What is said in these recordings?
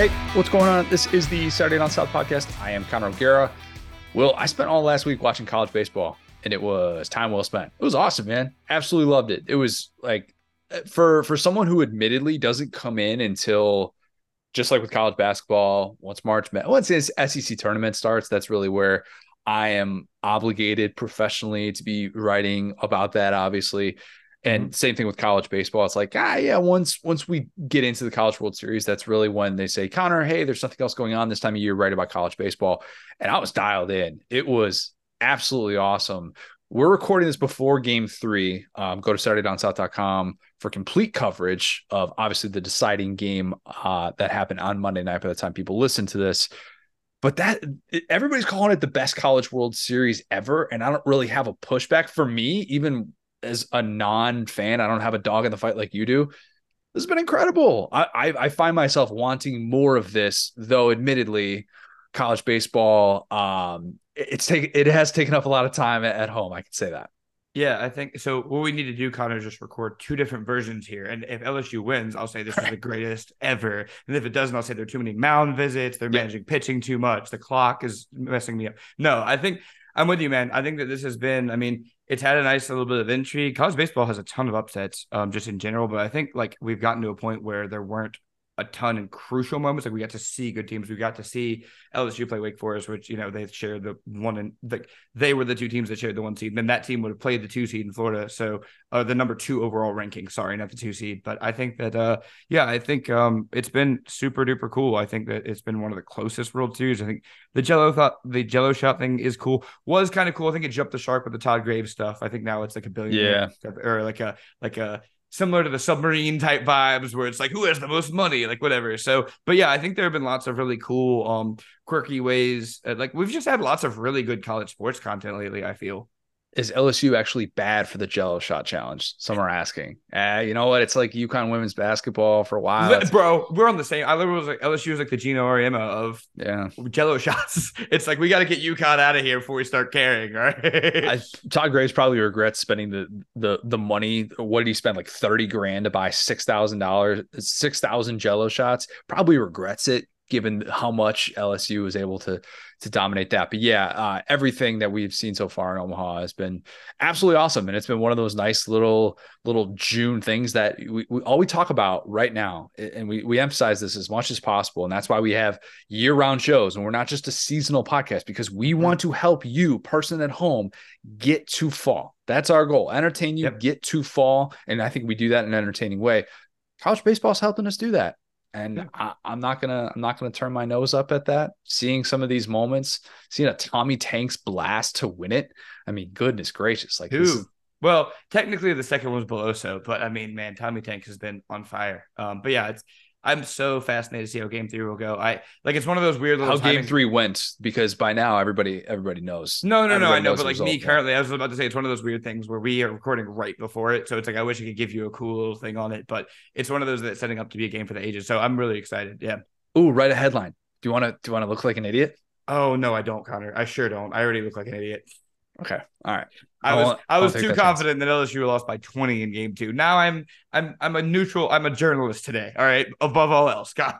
Hey, what's going on? This is the Saturday Down South podcast. I am Connor O'Gara. Well, I spent all last week watching college baseball, and it was time well spent. It was awesome, man. Absolutely loved it. It was like for for someone who admittedly doesn't come in until just like with college basketball, once March, once this SEC tournament starts, that's really where I am obligated professionally to be writing about that, obviously. And mm-hmm. same thing with college baseball. It's like, ah, yeah, once once we get into the College World Series, that's really when they say, Connor, hey, there's nothing else going on this time of year, right about college baseball. And I was dialed in. It was absolutely awesome. We're recording this before game three. Um, go to SaturdayDownSouth.com for complete coverage of obviously the deciding game uh, that happened on Monday night by the time people listen to this. But that everybody's calling it the best college world series ever. And I don't really have a pushback for me, even as a non-fan, I don't have a dog in the fight like you do. This has been incredible. I, I, I find myself wanting more of this, though. Admittedly, college baseball, um, it's taken it has taken up a lot of time at, at home. I can say that. Yeah, I think so. What we need to do, Connor, is just record two different versions here. And if LSU wins, I'll say this is the greatest ever. And if it doesn't, I'll say there are too many mound visits. They're yeah. managing pitching too much. The clock is messing me up. No, I think I'm with you, man. I think that this has been, I mean, it's had a nice little bit of intrigue. College baseball has a ton of upsets, um, just in general. But I think like we've gotten to a point where there weren't a ton in crucial moments. Like we got to see good teams. We got to see LSU play Wake Forest, which you know they shared the one and like they were the two teams that shared the one seed. And then that team would have played the two seed in Florida, so uh, the number two overall ranking. Sorry, not the two seed, but I think that uh yeah, I think um it's been super duper cool. I think that it's been one of the closest World Series. I think the Jello thought the Jello shot thing is cool. Was kind of cool. I think it jumped the shark with the Todd Graves stuff. I think now it's like a billion yeah or like a like a similar to the submarine type vibes where it's like who has the most money? Like whatever. So but yeah i think there have been lots of really cool um quirky ways uh, like we've just had lots of really good college sports content lately i feel is LSU actually bad for the Jello shot challenge? Some are asking. Uh, you know what? It's like UConn women's basketball for a while. Bro, we're on the same. I literally was like LSU is like the Geno Auriemma of yeah Jello shots. It's like we got to get UConn out of here before we start caring, right? I, Todd Graves probably regrets spending the the the money. What did he spend? Like thirty grand to buy six thousand dollars, six thousand Jello shots. Probably regrets it given how much LSU was able to to dominate that. But yeah, uh, everything that we've seen so far in Omaha has been absolutely awesome, and it's been one of those nice little little June things that we, we all we talk about right now, and we we emphasize this as much as possible, and that's why we have year round shows, and we're not just a seasonal podcast because we mm-hmm. want to help you, person at home, get to fall. That's our goal. Entertain you, yep. get to fall, and I think we do that in an entertaining way. College baseball is helping us do that and yeah. I, am not gonna I'm not gonna turn my nose up at that. Seeing some of these moments, seeing a Tommy Tanks blast to win it. I mean, goodness gracious, like who? Well, technically the second one was Beloso, but I mean, man, Tommy Tanks has been on fire. Um, but yeah, it's I'm so fascinated to see how game three will go. I like it's one of those weird little how game three went because by now everybody everybody knows. No, no, no, I know, but like me currently, I was about to say it's one of those weird things where we are recording right before it, so it's like I wish I could give you a cool thing on it, but it's one of those that's setting up to be a game for the ages. So I'm really excited. Yeah. Ooh, write a headline. Do you want to do you want to look like an idiot? Oh no, I don't, Connor. I sure don't. I already look like an idiot. Okay. All right. I, was I was too confident that LSU lost by 20 in game two. Now I'm I'm I'm a neutral, I'm a journalist today. All right. Above all else. God.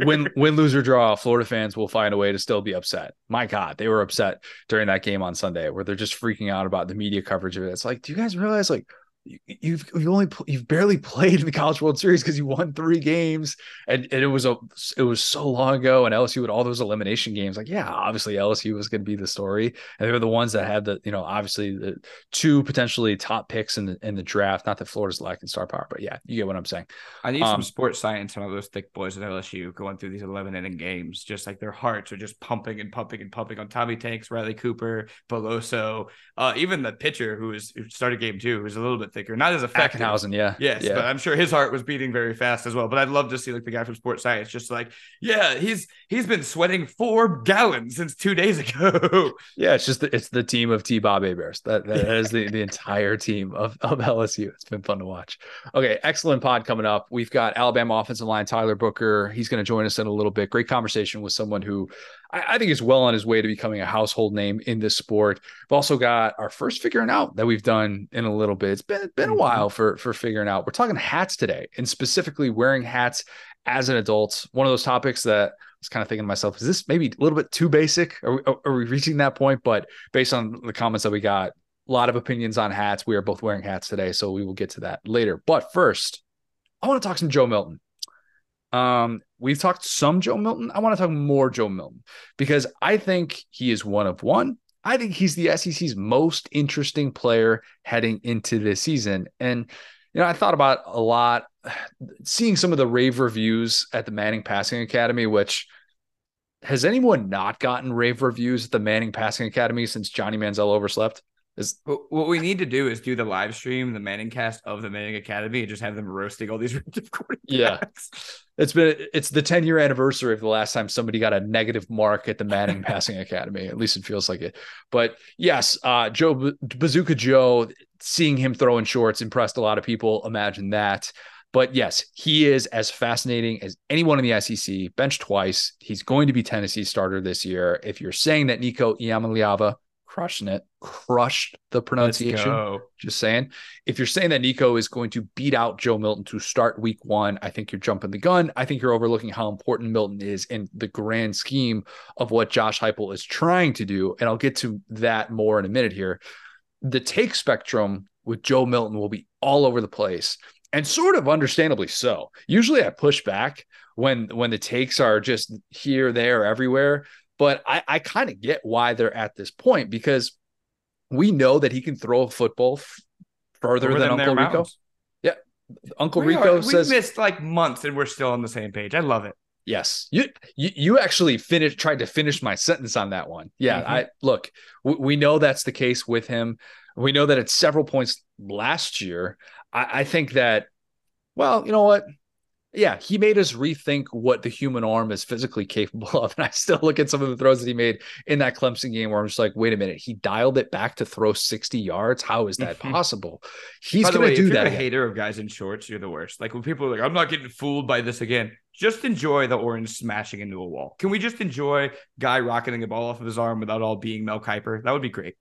win win, lose or draw, Florida fans will find a way to still be upset. My God, they were upset during that game on Sunday where they're just freaking out about the media coverage of it. It's like, do you guys realize like you've you've only you've barely played in the College World Series because you won three games, and, and it was a it was so long ago, and LSU had all those elimination games. Like, yeah, obviously LSU was going to be the story, and they were the ones that had the you know obviously the two potentially top picks in the in the draft. Not that Florida's lacking star power, but yeah, you get what I'm saying. I need um, some sports science on all those thick boys at LSU going through these 11 inning games, just like their hearts are just pumping and pumping and pumping on Tommy Tanks, Riley Cooper, Beloso, uh, even the pitcher who was who started game two, who's a little bit thicker, not as effective. Ackenhausen, yeah, yes, yeah. but I'm sure his heart was beating very fast as well. But I'd love to see like the guy from Sports Science, just like, yeah, he's he's been sweating four gallons since two days ago. yeah, it's just the, it's the team of T. Bob Bears. That that is the the entire team of of LSU. It's been fun to watch. Okay, excellent pod coming up. We've got Alabama offensive line Tyler Booker. He's going to join us in a little bit. Great conversation with someone who I, I, think is well on his way to becoming a household name in this sport. We've also got our first figuring out that we've done in a little bit. It's been been a mm-hmm. while for for figuring out. We're talking hats today, and specifically wearing hats as an adult. One of those topics that I was kind of thinking to myself, is this maybe a little bit too basic? Are we, are we reaching that point? But based on the comments that we got, a lot of opinions on hats. We are both wearing hats today, so we will get to that later. But first, I want to talk some Joe Milton. Um, we've talked some Joe Milton. I want to talk more Joe Milton because I think he is one of one. I think he's the SEC's most interesting player heading into this season. And, you know, I thought about a lot seeing some of the rave reviews at the Manning Passing Academy, which has anyone not gotten rave reviews at the Manning Passing Academy since Johnny Manziel overslept? Is what we need to do is do the live stream, the Manning cast of the Manning Academy, and just have them roasting all these quarterbacks. Yeah, it's been it's the 10 year anniversary of the last time somebody got a negative mark at the Manning Passing Academy. At least it feels like it. But yes, uh, Joe Bazooka Joe, seeing him throw in shorts impressed a lot of people. Imagine that. But yes, he is as fascinating as anyone in the SEC. Bench twice. He's going to be Tennessee starter this year. If you're saying that Nico Iamaleava crushing it, crushed the pronunciation. Just saying. If you're saying that Nico is going to beat out Joe Milton to start week one, I think you're jumping the gun. I think you're overlooking how important Milton is in the grand scheme of what Josh Heupel is trying to do. And I'll get to that more in a minute here. The take spectrum with Joe Milton will be all over the place and sort of understandably so. Usually I push back when when the takes are just here, there, everywhere. But I, I kind of get why they're at this point because we know that he can throw a football f- further Over than Uncle Rico. Mountains. Yeah. Uncle we Rico are, says we missed like months and we're still on the same page. I love it. Yes. You you, you actually finished tried to finish my sentence on that one. Yeah, mm-hmm. I look, w- we know that's the case with him. We know that at several points last year, I, I think that well, you know what? Yeah, he made us rethink what the human arm is physically capable of. And I still look at some of the throws that he made in that Clemson game where I'm just like, wait a minute, he dialed it back to throw 60 yards. How is that mm-hmm. possible? He's going to do if that. You're a hater of guys in shorts, you're the worst. Like when people are like, I'm not getting fooled by this again. Just enjoy the orange smashing into a wall. Can we just enjoy guy rocketing a ball off of his arm without all being Mel Kiper? That would be great.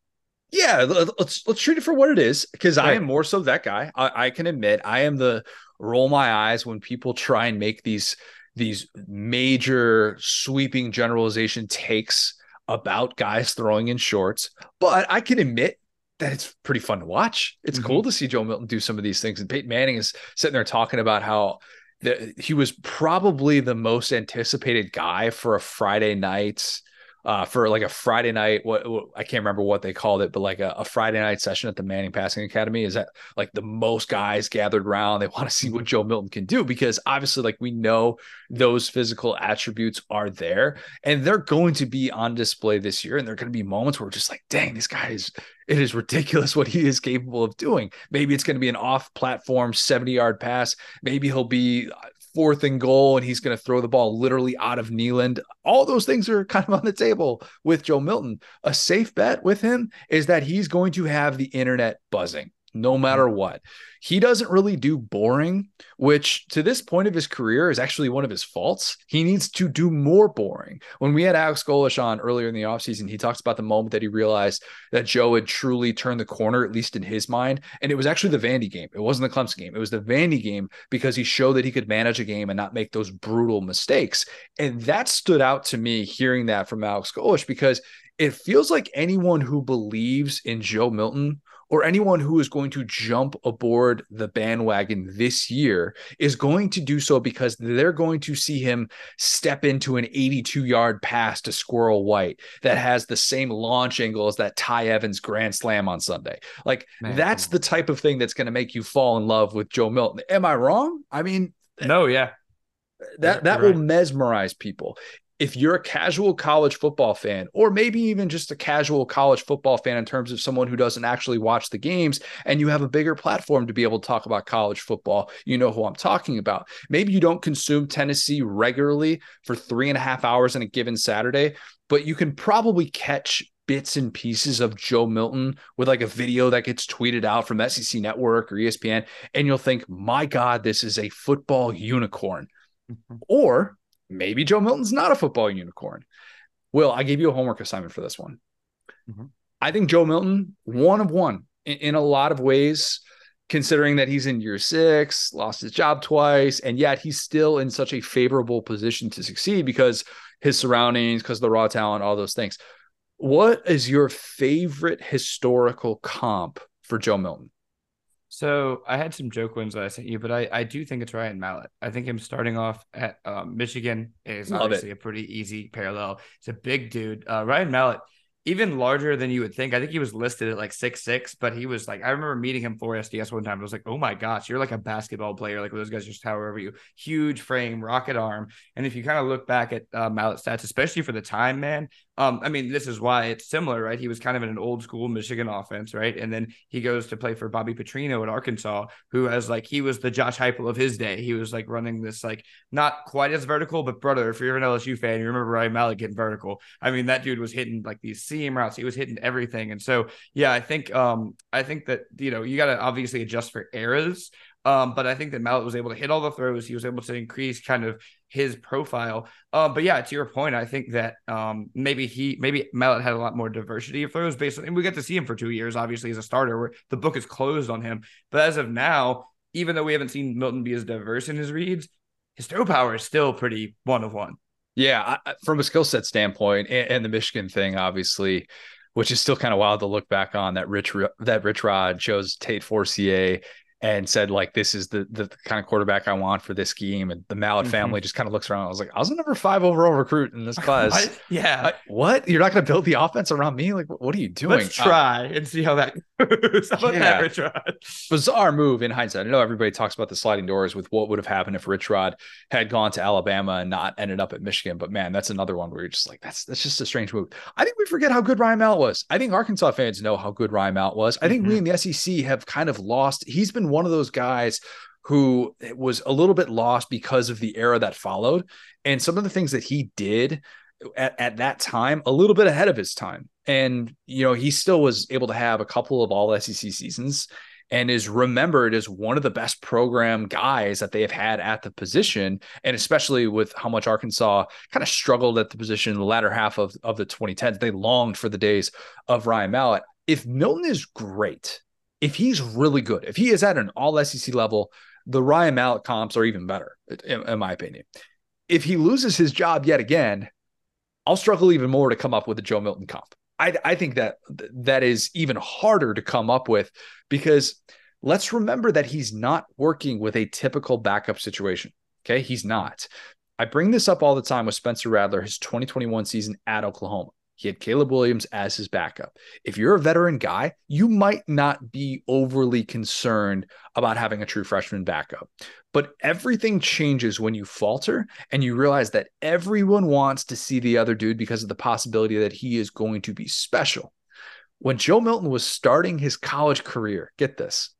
Yeah, let's let's treat it for what it is because right. I am more so that guy. I, I can admit I am the roll my eyes when people try and make these these major sweeping generalization takes about guys throwing in shorts. But I can admit that it's pretty fun to watch. It's mm-hmm. cool to see Joe Milton do some of these things. And Peyton Manning is sitting there talking about how the, he was probably the most anticipated guy for a Friday night uh, for like a Friday night. What, what, I can't remember what they called it, but like a, a, Friday night session at the Manning Passing Academy is that like the most guys gathered around. They want to see what Joe Milton can do because obviously, like we know those physical attributes are there and they're going to be on display this year. And there are going to be moments where just like, dang, this guy is it is ridiculous what he is capable of doing. Maybe it's going to be an off platform 70 yard pass. Maybe he'll be fourth and goal and he's going to throw the ball literally out of Neyland. All those things are kind of on the table with Joe Milton. A safe bet with him is that he's going to have the internet buzzing no mm-hmm. matter what. He doesn't really do boring, which to this point of his career is actually one of his faults. He needs to do more boring. When we had Alex Golesh on earlier in the offseason, he talks about the moment that he realized that Joe had truly turned the corner, at least in his mind. And it was actually the Vandy game. It wasn't the Clemson game. It was the Vandy game because he showed that he could manage a game and not make those brutal mistakes. And that stood out to me hearing that from Alex Golesh because it feels like anyone who believes in Joe Milton or anyone who is going to jump aboard the bandwagon this year is going to do so because they're going to see him step into an 82 yard pass to Squirrel White that has the same launch angle as that Ty Evans grand slam on Sunday. Like Man. that's the type of thing that's going to make you fall in love with Joe Milton. Am I wrong? I mean, no, yeah. That that will mesmerize people if you're a casual college football fan, or maybe even just a casual college football fan in terms of someone who doesn't actually watch the games, and you have a bigger platform to be able to talk about college football, you know who I'm talking about. Maybe you don't consume Tennessee regularly for three and a half hours on a given Saturday, but you can probably catch bits and pieces of Joe Milton with like a video that gets tweeted out from SEC Network or ESPN, and you'll think, my God, this is a football unicorn. Mm-hmm. Or maybe Joe Milton's not a football unicorn. Will, I gave you a homework assignment for this one. Mhm. I think Joe Milton, one of one in, in a lot of ways, considering that he's in year six, lost his job twice, and yet he's still in such a favorable position to succeed because his surroundings, because of the raw talent, all those things. What is your favorite historical comp for Joe Milton? So I had some joke ones that I sent you, but I, I do think it's Ryan Mallett. I think him starting off at um, Michigan is Love obviously a pretty easy parallel. It's a big dude. Uh, Ryan Mallett, even larger than you would think. I think he was listed at like six six, but he was like I remember meeting him for SDS one time. I was like, oh my gosh, you're like a basketball player. Like those guys just tower over you. Huge frame, rocket arm. And if you kind of look back at uh, Mallett stats, especially for the time, man. Um, I mean, this is why it's similar, right? He was kind of in an old school Michigan offense, right? And then he goes to play for Bobby Petrino at Arkansas, who has like he was the Josh Heupel of his day. He was like running this like not quite as vertical, but brother, if you're an LSU fan, you remember Ryan Mallett getting vertical. I mean, that dude was hitting like these seam routes. He was hitting everything. And so, yeah, I think um I think that you know you got to obviously adjust for eras. Um, but I think that Mallett was able to hit all the throws. He was able to increase kind of his profile. Um, but yeah, to your point, I think that um, maybe he maybe Mallett had a lot more diversity of throws based on, and we got to see him for two years, obviously as a starter, where the book is closed on him. But as of now, even though we haven't seen Milton be as diverse in his reads, his throw power is still pretty one of one. Yeah, I, from a skill set standpoint, and, and, the Michigan thing, obviously, which is still kind of wild to look back on. That Rich that Rich Rod chose Tate Forcier and said like this is the the kind of quarterback I want for this scheme. And the Mallett mm-hmm. family just kind of looks around. I was like, I was a number five overall recruit in this class. what? Yeah. what? You're not going to build the offense around me? Like, what are you doing? Let's try uh, and see how that goes. how yeah. Rich Rod? Bizarre move in hindsight. I know everybody talks about the sliding doors with what would have happened if Rich Rod had gone to Alabama and not ended up at Michigan. But man, that's another one where you're just like, that's that's just a strange move. I think we forget how good Ryan Mallett was. I think Arkansas fans know how good Ryan Mallett was. I think mm-hmm. we in the SEC have kind of lost. He's been one of those guys who was a little bit lost because of the era that followed. And some of the things that he did at, at that time a little bit ahead of his time. And you know he still was able to have a couple of all sec seasons and is remembered as one of the best program guys that they have had at the position. And especially with how much arkansas kind of struggled at the position in the latter half of, of the 2010s they longed for the days of ryan mallett. If milton is great if he's really good, if he is at an all SEC level, the Ryan Mallett comps are even better, in, in, my opinion. If he loses his job yet again, I'll struggle even more to come up with a Joe Milton comp. I, I think that that is even harder to come up with because let's remember that he's not working with a typical backup situation. Okay. He's not. I bring this up all the time with Spencer Rattler, his 2021 season at Oklahoma. He had Caleb Williams as his backup. If you're a veteran guy, you might not be overly concerned about having a true freshman backup. But everything changes when you falter and you realize that everyone wants to see the other dude because of the possibility that he is going to be special. When Joe Milton was starting his college career, get this.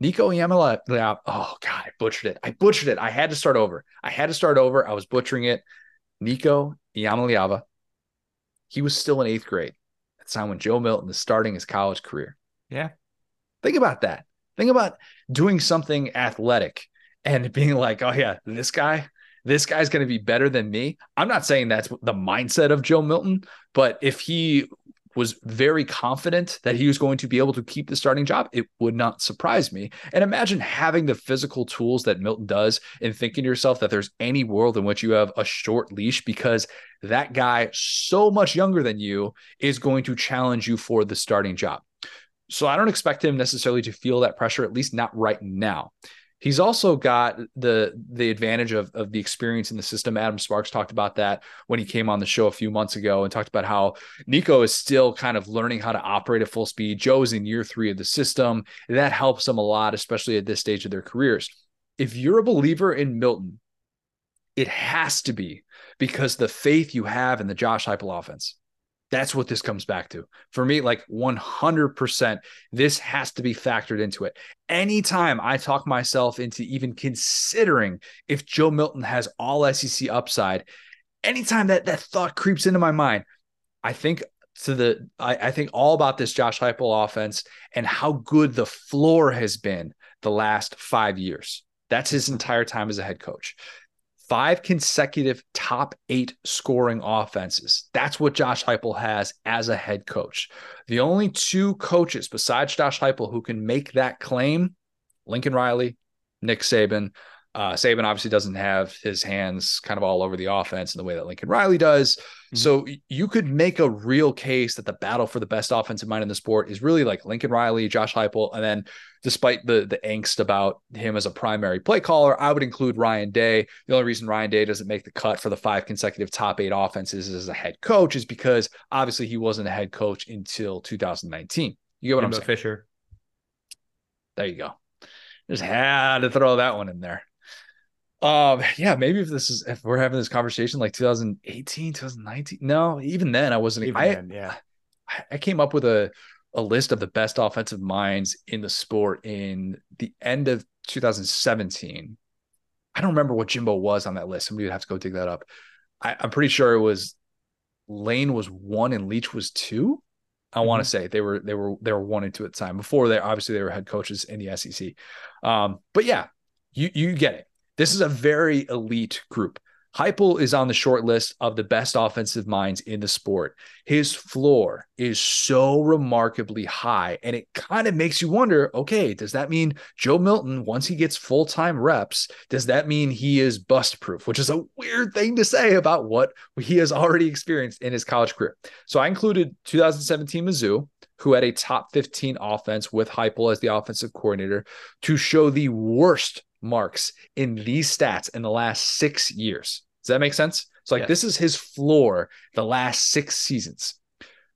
Nico Yamala, oh God, I butchered it. I butchered it. I had to start over. I had to start over. I was butchering it. Nico Iamaleava he was still in eighth grade at the time when Joe Milton is starting his college career. Yeah. Think about that. Think about doing something athletic and being like, oh, yeah, this guy, this guy's going to be better than me. I'm not saying that's the mindset of Joe Milton, but if he was very confident that he was going to be able to keep the starting job, it would not surprise me. And imagine having the physical tools that Milton does and thinking to yourself that there's any world in which you have a short leash because that guy, so much younger than you, is going to challenge you for the starting job. So I don't expect him necessarily to feel that pressure, at least not right now. He's also got the the advantage of, of the experience in the system. Adam Sparks talked about that when he came on the show a few months ago and talked about how Nico is still kind of learning how to operate at full speed. Joe is in year three of the system. That helps them a lot, especially at this stage of their careers. If you're a believer in Milton, it has to be because the faith you have in the Josh Heupel offense. That's what this comes back to. For me, like 100%, this has to be factored into it. Anytime I talk myself into even considering if Joe Milton has all SEC upside, anytime that that thought creeps into my mind, I think to the I, I think all about this Josh Heupel offense and how good the floor has been the last five years. That's his entire time as a head coach five consecutive top eight scoring offenses. That's what Josh Heupel has as a head coach. The only two coaches besides Josh Heupel who can make that claim, Lincoln Riley, Nick Saban. Uh, Saban obviously doesn't have his hands kind of all over the offense in the way that Lincoln Riley does. Mm-hmm. So you could make a real case that the battle for the best offensive mind in the sport is really like Lincoln Riley, Josh Heupel, and then despite the the angst about him as a primary play caller, I would include Ryan Day. The only reason Ryan Day doesn't make the cut for the five consecutive top eight offenses as a head coach is because obviously he wasn't a head coach until 2019. You get what Jimbo I'm saying? Fisher. There you go. Just had to throw that one in there. Um, yeah, maybe if this is if we're having this conversation like 2018, 2019. No, even then I wasn't even I, then, yeah. I came up with a a list of the best offensive minds in the sport in the end of 2017. I don't remember what Jimbo was on that list. Somebody would have to go dig that up. I, am pretty sure it was Lane was one and Leach was two. I mm-hmm. want to say they were they were they were one and two at the time. Before they obviously they were head coaches in the SEC. Um, but yeah, you you get it. This is a very elite group. Heupel is on the short list of the best offensive minds in the sport. His floor is so remarkably high, and it kind of makes you wonder okay, does that mean Joe Milton, once he gets full time reps, does that mean he is bust proof? Which is a weird thing to say about what he has already experienced in his college career. So I included 2017 Mizzou, who had a top 15 offense with Heupel as the offensive coordinator, to show the worst marks in these stats in the last six years. Does that make sense? So, like, yes. this is his floor the last six seasons.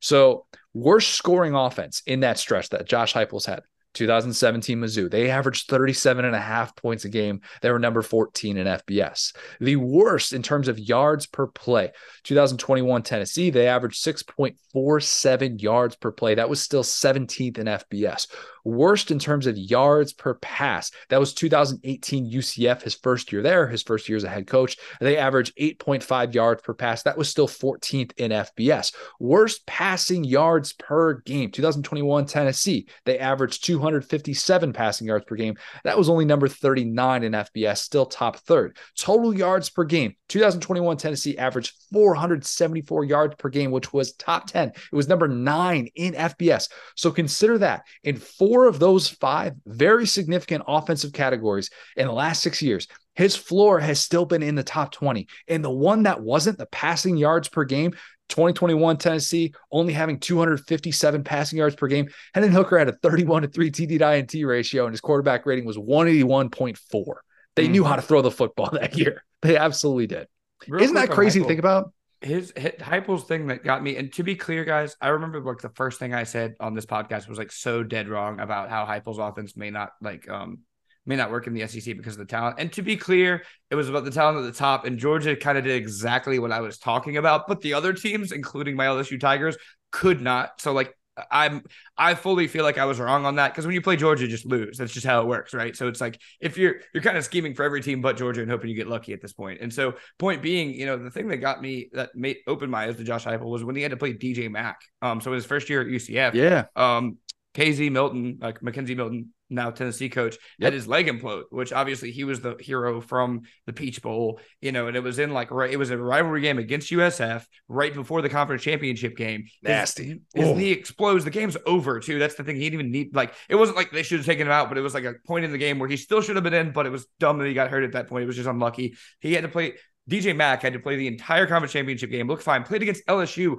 So, worst scoring offense in that stretch that Josh Heupel's had 2017 Mizzou. They averaged 37 and a half points a game. They were number 14 in FBS. The worst in terms of yards per play. 2021 Tennessee, they averaged 6.47 yards per play. That was still 17th in FBS. Worst in terms of yards per pass. That was 2018 UCF, his first year there, his first year as a head coach. They averaged 8.5 yards per pass. That was still 14th in FBS. Worst passing yards per game. 2021 Tennessee, they averaged 257 passing yards per game. That was only number 39 in FBS, still top third. Total yards per game. 2021 Tennessee averaged 474 yards per game, which was top 10. It was number nine in FBS. So consider that in four four of those five very significant offensive categories in the last six years, his floor has still been in the top 20. And the one that wasn't, the passing yards per game, 2021 Tennessee only having 257 passing yards per game. Hendon Hooker had a 31 to 3 TD to INT ratio, and his quarterback rating was 181.4. They mm-hmm. knew how to throw the football that year. They absolutely did. Real Isn't that crazy to think about? His, his Heupel's thing that got me, and to be clear, guys, I remember like the first thing I said on this podcast was like so dead wrong about how Heupel's offense may not like um may not work in the SEC because of the talent. And to be clear, it was about the talent at the top, and Georgia kind of did exactly what I was talking about. But the other teams, including my LSU Tigers, could not. So like I'm I fully feel like I was wrong on that because when you play Georgia, just lose. That's just how it works, right? So it's like if you're you're kind of scheming for every team but Georgia and hoping you get lucky at this point. And so point being, you know, the thing that got me that made open my eyes to Josh Heupel was when he had to play DJ Mack. Um, so in his first year at UCF, yeah. Um, KZ Milton, like Mackenzie Milton, now Tennessee coach, yep. had his leg implode, which obviously he was the hero from the Peach Bowl, you know, and it was in like right, it was a rivalry game against USF right before the conference championship game. Nasty. His, his knee explodes. The game's over too. That's the thing. He didn't even need like it wasn't like they should have taken him out, but it was like a point in the game where he still should have been in, but it was dumb that he got hurt at that point. It was just unlucky. He had to play. DJ Mack had to play the entire conference championship game. Looked fine. Played against LSU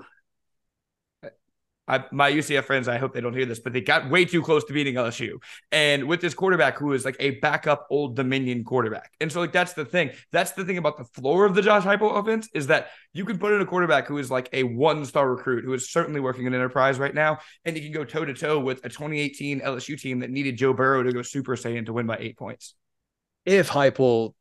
I, my UCF friends, I hope they don't hear this, but they got way too close to beating LSU. And with this quarterback who is like a backup Old Dominion quarterback. And so, like, that's the thing. That's the thing about the floor of the Josh Heupel offense is that you can put in a quarterback who is like a one star recruit who is certainly working in enterprise right now. And you can go toe to toe with a 2018 LSU team that needed Joe Burrow to go Super Saiyan to win by eight points. If Heupel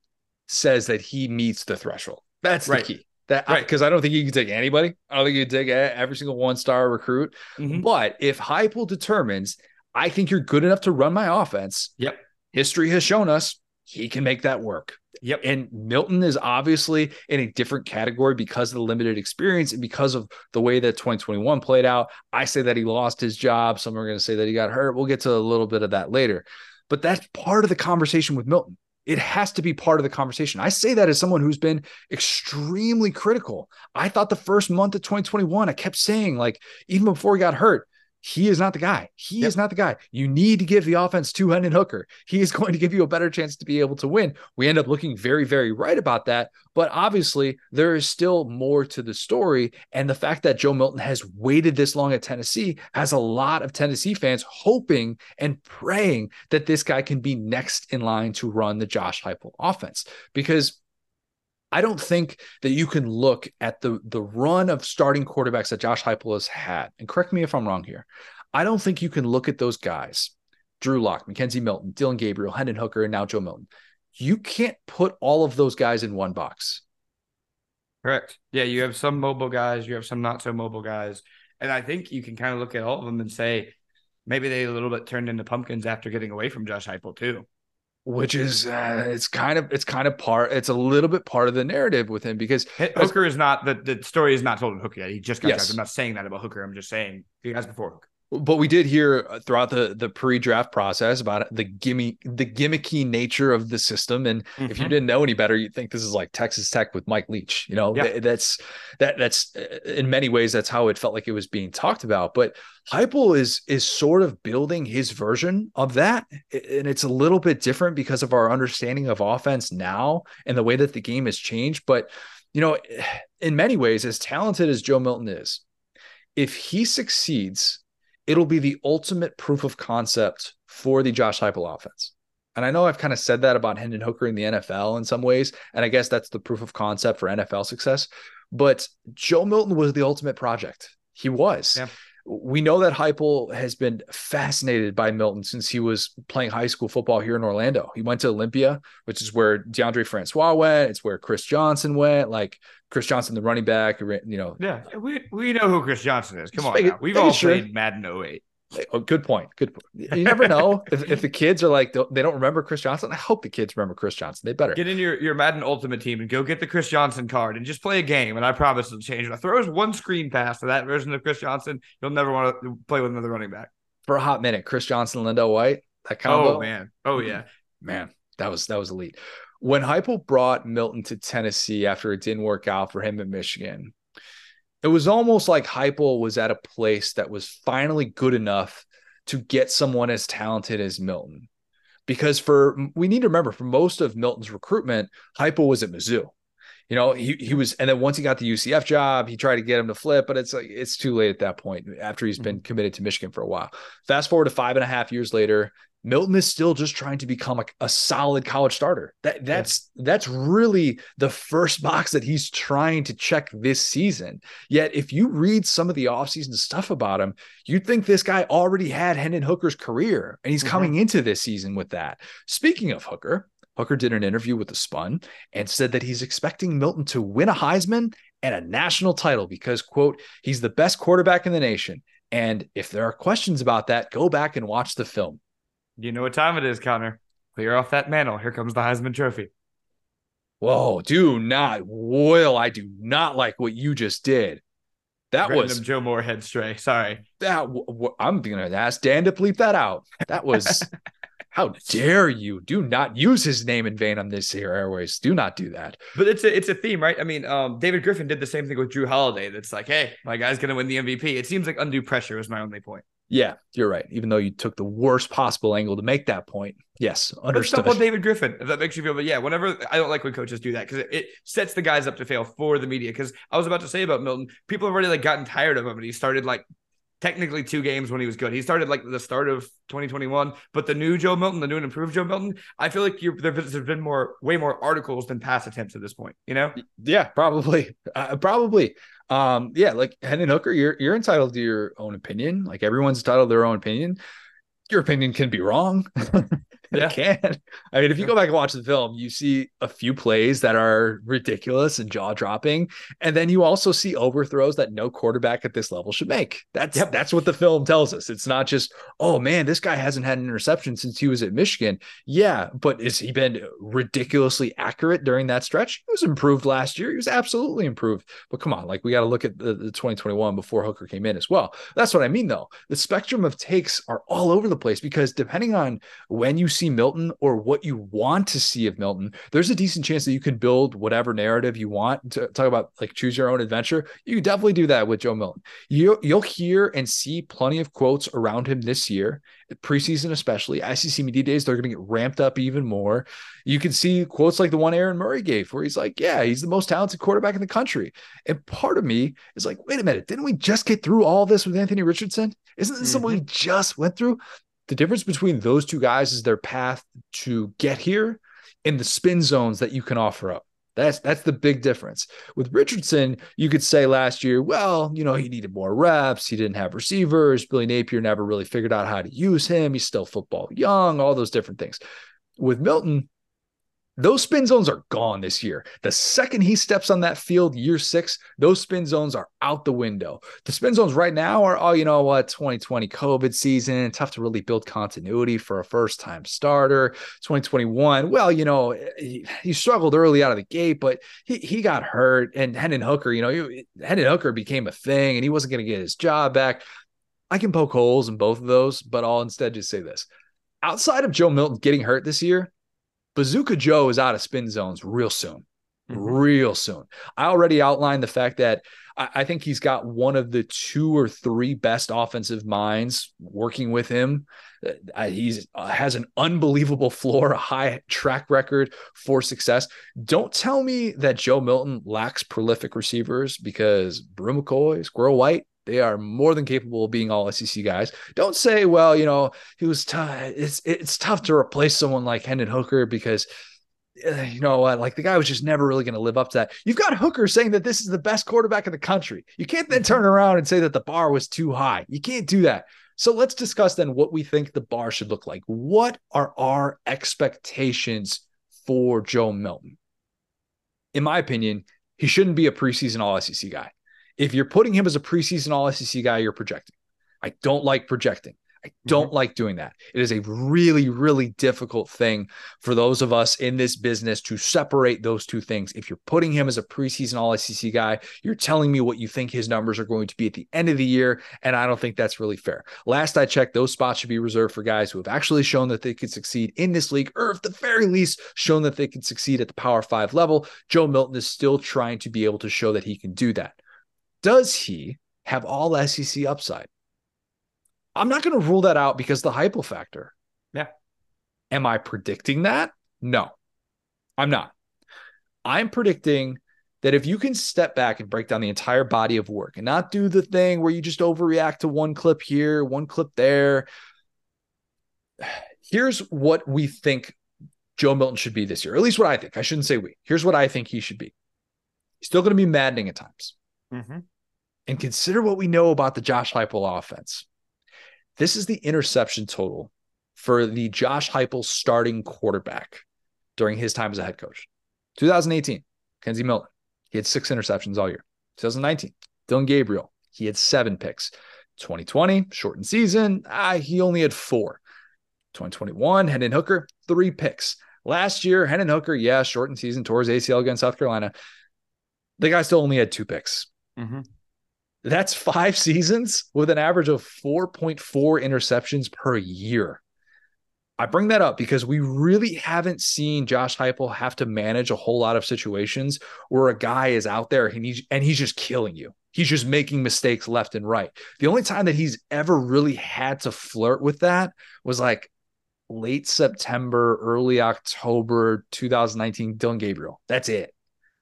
says that he meets the threshold, that's right. the key. That right because I don't think you can take anybody. I don't think you can take every single one star recruit. Mm-hmm. But if Heupel determines, I think you're good enough to run my offense. Yep. History has shown us he can make that work. Yep. And Milton is obviously in a different category because of the limited experience and because of the way that 2021 played out. I say that he lost his job. Some are going to say that he got hurt. We'll get to a little bit of that later. But that's part of the conversation with Milton It has to be part of the conversation. I say that as someone who's been extremely critical. I thought the first month of 2021, I kept saying, like, even before he got hurt, he is not the guy. He yep. is not the guy. You need to give the offense to Hendon Hooker. He is going to give you a better chance to be able to win. We end up looking very, very right about that. But obviously, there is still more to the story. And the fact that Joe Milton has waited this long at Tennessee has a lot of Tennessee fans hoping and praying that this guy can be next in line to run the Josh Heupel offense. Because I don't think that you can look at the the run of starting quarterbacks that Josh Heupel has had. And correct me if I'm wrong here. I don't think you can look at those guys, Drew Lock, Mackenzie Milton, Dillon Gabriel, Hendon Hooker, and now Joe Milton. You can't put all of those guys in one box. Correct. Yeah, you have some mobile guys, you have some not so mobile guys. And I think you can kind of look at all of them and say maybe they a little bit turned into pumpkins after getting away from Josh Heupel too which is uh, it's kind of it's kind of part it's a little bit part of the narrative with him because Hooker is not the the story is not told in Hooker yet. He just got yes. I'm not saying that about Hooker. I'm just saying he guys before Hooker but we did hear uh, throughout the the pre-draft process about the gimme the gimmicky nature of the system and mm-hmm. if you mm-hmm. didn't know any better you'd think this is like texas tech with mike leach you know yeah. that's that that's uh, in many ways that's how it felt like it was being talked about but Heupel is is sort of building his version of that and it's a little bit different because of our understanding of offense now and the way that the game has changed but you know in many ways as talented as joe milton is if he succeeds it'll be the ultimate proof of concept for the Josh Heupel offense. And I know I've kind of said that about Hendon Hooker in the NFL in some ways. And I guess that's the proof of concept for NFL success. But Joe Milton was the ultimate project. He was. Yeah we know that Heupel has been fascinated by Milton since he was playing high school football here in Orlando. He went to Olympia, which is where Deondre Francois went. It's where Chris Johnson went. Like Chris Johnson, the running back, you know. Yeah, we, we know who Chris Johnson is. Come on, now. we've all sure. played Madden 08. Oh, good point. Good. Point. You never know if, if the kids are like they don't remember Chris Johnson. I hope the kids remember Chris Johnson. They better get in your your Madden Ultimate team and go get the Chris Johnson card and just play a game. And I promise it'll change. If throws one screen pass to that version of Chris Johnson, you'll never want to play with another running back for a hot minute. Chris Johnson, LenDale White, that combo. Oh man. Oh mm-hmm. yeah. Man, that was that was elite. When Heupel brought Milton to Tennessee after it didn't work out for him in Michigan, it was almost like Heupel was at a place that was finally good enough to get someone as talented as Milton. Because for we need to remember for most of Milton's recruitment, Heupel was at Mizzou. You know, he he was, and then once he got the UCF job, he tried to get him to flip, but it's like it's too late at that point after he's been mm-hmm. committed to Michigan for a while. Fast forward to five and a half years later, Milton is still just trying to become a, a solid college starter. That that's yeah. that's really the first box that he's trying to check this season. Yet if you read some of the offseason stuff about him, you'd think this guy already had Hendon Hooker's career and he's mm-hmm. coming into this season with that. Speaking of Hooker, Hooker did an interview with the Spun and said that he's expecting Milton to win a Heisman and a national title because quote, he's the best quarterback in the nation. And if there are questions about that, go back and watch the film. You know what time it is, Connor. Clear off that mantle. Here comes the Heisman Trophy. Whoa, do not, Will, I do not like what you just did. That Random was Joe Moorhead stray. Sorry. That w- w- I'm gonna ask Dan to bleep that out. That was how dare you? Do not use his name in vain on this here airways. Do not do that. But it's a it's a theme, right? I mean, um, David Griffin did the same thing with Jrue Holiday. That's like, hey, my guy's gonna win the MVP. It seems like undue pressure was my only point. Yeah, you're right. Even though you took the worst possible angle to make that point. Yes, understood. On David Griffin, if that makes you feel. But yeah, whenever I don't like when coaches do that because it, it, sets the guys up to fail for the media. Because I was about to say about Milton, people have already like gotten tired of him, and he started like technically two games when he was good. He started like the start of 2021, but the new Joe Milton, the new and improved Joe Milton, I feel like there's been more, way more articles than pass attempts at this point. You know? Yeah, probably, uh, probably. Um, yeah, like Hendon Hooker, you're you're entitled to your own opinion. Like everyone's entitled to their own opinion. Your opinion can be wrong. yeah. can. I mean, if you go back and watch the film, you see a few plays that are ridiculous and jaw dropping, and then you also see overthrows that no quarterback at this level should make. That's yep. that's what the film tells us. It's not just, oh man, this guy hasn't had an interception since he was at Michigan. Yeah, but has he been ridiculously accurate during that stretch? He was improved last year. He was absolutely improved. But come on, like we got to look at the, the 2021 before Hooker came in as well. That's what I mean, though. The spectrum of takes are all over the place because depending on when you see Milton or what you want to see of Milton, there's a decent chance that you can build whatever narrative you want to talk about, like choose your own adventure. You definitely do that with Joe Milton. You, you'll hear and see plenty of quotes around him this year, preseason especially. SEC Media Days, they're going to get ramped up even more. You can see quotes like the one Aaron Murray gave, where he's like, Yeah, he's the most talented quarterback in the country. And part of me is like, Wait a minute, didn't we just get through all this with Anthony Richardson? Isn't this mm-hmm. something we just went through? The difference between those two guys is their path to get here and the spin zones that you can offer up. That's that's the big difference. With Richardson, you could say last year, well, you know, he needed more reps. He didn't have receivers. Billy Napier never really figured out how to use him. He's still football young, all those different things. With Milton, those spin zones are gone this year. The second he steps on that field, year six, those spin zones are out the window. The spin zones right now are, oh, you know what, 2020 COVID season, tough to really build continuity for a first time starter. 2021, well, you know, he, he, struggled early out of the gate, but he, he got hurt. And Hendon Hooker, you know, Hendon Hooker became a thing and he wasn't going to get his job back. I can poke holes in both of those, but I'll instead just say this. Outside of Joe Milton getting hurt this year, Bazooka Joe is out of spin zones real soon. Mm-hmm. Real soon. I already outlined the fact that I, I, think he's got one of the two or three best offensive minds working with him. Uh, he's uh, has an unbelievable floor, a high track record for success. Don't tell me that Joe Milton lacks prolific receivers because Bru McCoy, Squirrel White, they are more than capable of being all SEC guys. Don't say, well, you know, he was tough. It's it's tough to replace someone like Hendon Hooker because uh, you know what, like the guy was just never really going to live up to that. You've got Hooker saying that this is the best quarterback in the country. You can't then turn around and say that the bar was too high. You can't do that. So let's discuss then what we think the bar should look like. What are our expectations for Joe Milton? In my opinion, he shouldn't be a preseason all SEC guy. If you're putting him as a preseason All SEC guy, you're projecting. I don't like projecting. I don't mm-hmm. like doing that. It is a really, really difficult thing for those of us in this business to separate those two things. If you're putting him as a preseason All SEC guy, you're telling me what you think his numbers are going to be at the end of the year. And I don't think that's really fair. Last I checked, those spots should be reserved for guys who have actually shown that they could succeed in this league, or at the very least, shown that they can succeed at the Power Five level. Joe Milton is still trying to be able to show that he can do that. Does he have all SEC upside? I'm not going to rule that out because the Heupel factor. Yeah. Am I predicting that? No, I'm not. I'm predicting that if you can step back and break down the entire body of work and not do the thing where you just overreact to one clip here, one clip there. Here's what we think Joe Milton should be this year, at least what I think. I shouldn't say we. Here's what I think he should be. He's still going to be maddening at times. Mm-hmm. And consider what we know about the Josh Heupel offense. This is the interception total for the Josh Heupel starting quarterback during his time as a head coach. 2018, Kenzie Milton, he had six interceptions all year. 2019, Dillon Gabriel, he had seven picks. 2020, shortened season, ah, he only had four. 2021, Hendon Hooker, three picks. Last year, Hendon Hooker, yeah, shortened season, towards ACL against South Carolina. The guy still only had two picks. Mm-hmm. That's five seasons with an average of 4.4 interceptions per year. I bring that up because we really haven't seen Josh Heupel have to manage a whole lot of situations where a guy is out there and he's and he's just killing you. He's just making mistakes left and right. The only time that he's ever really had to flirt with that was like late September, early October 2019, Dillon Gabriel. That's it.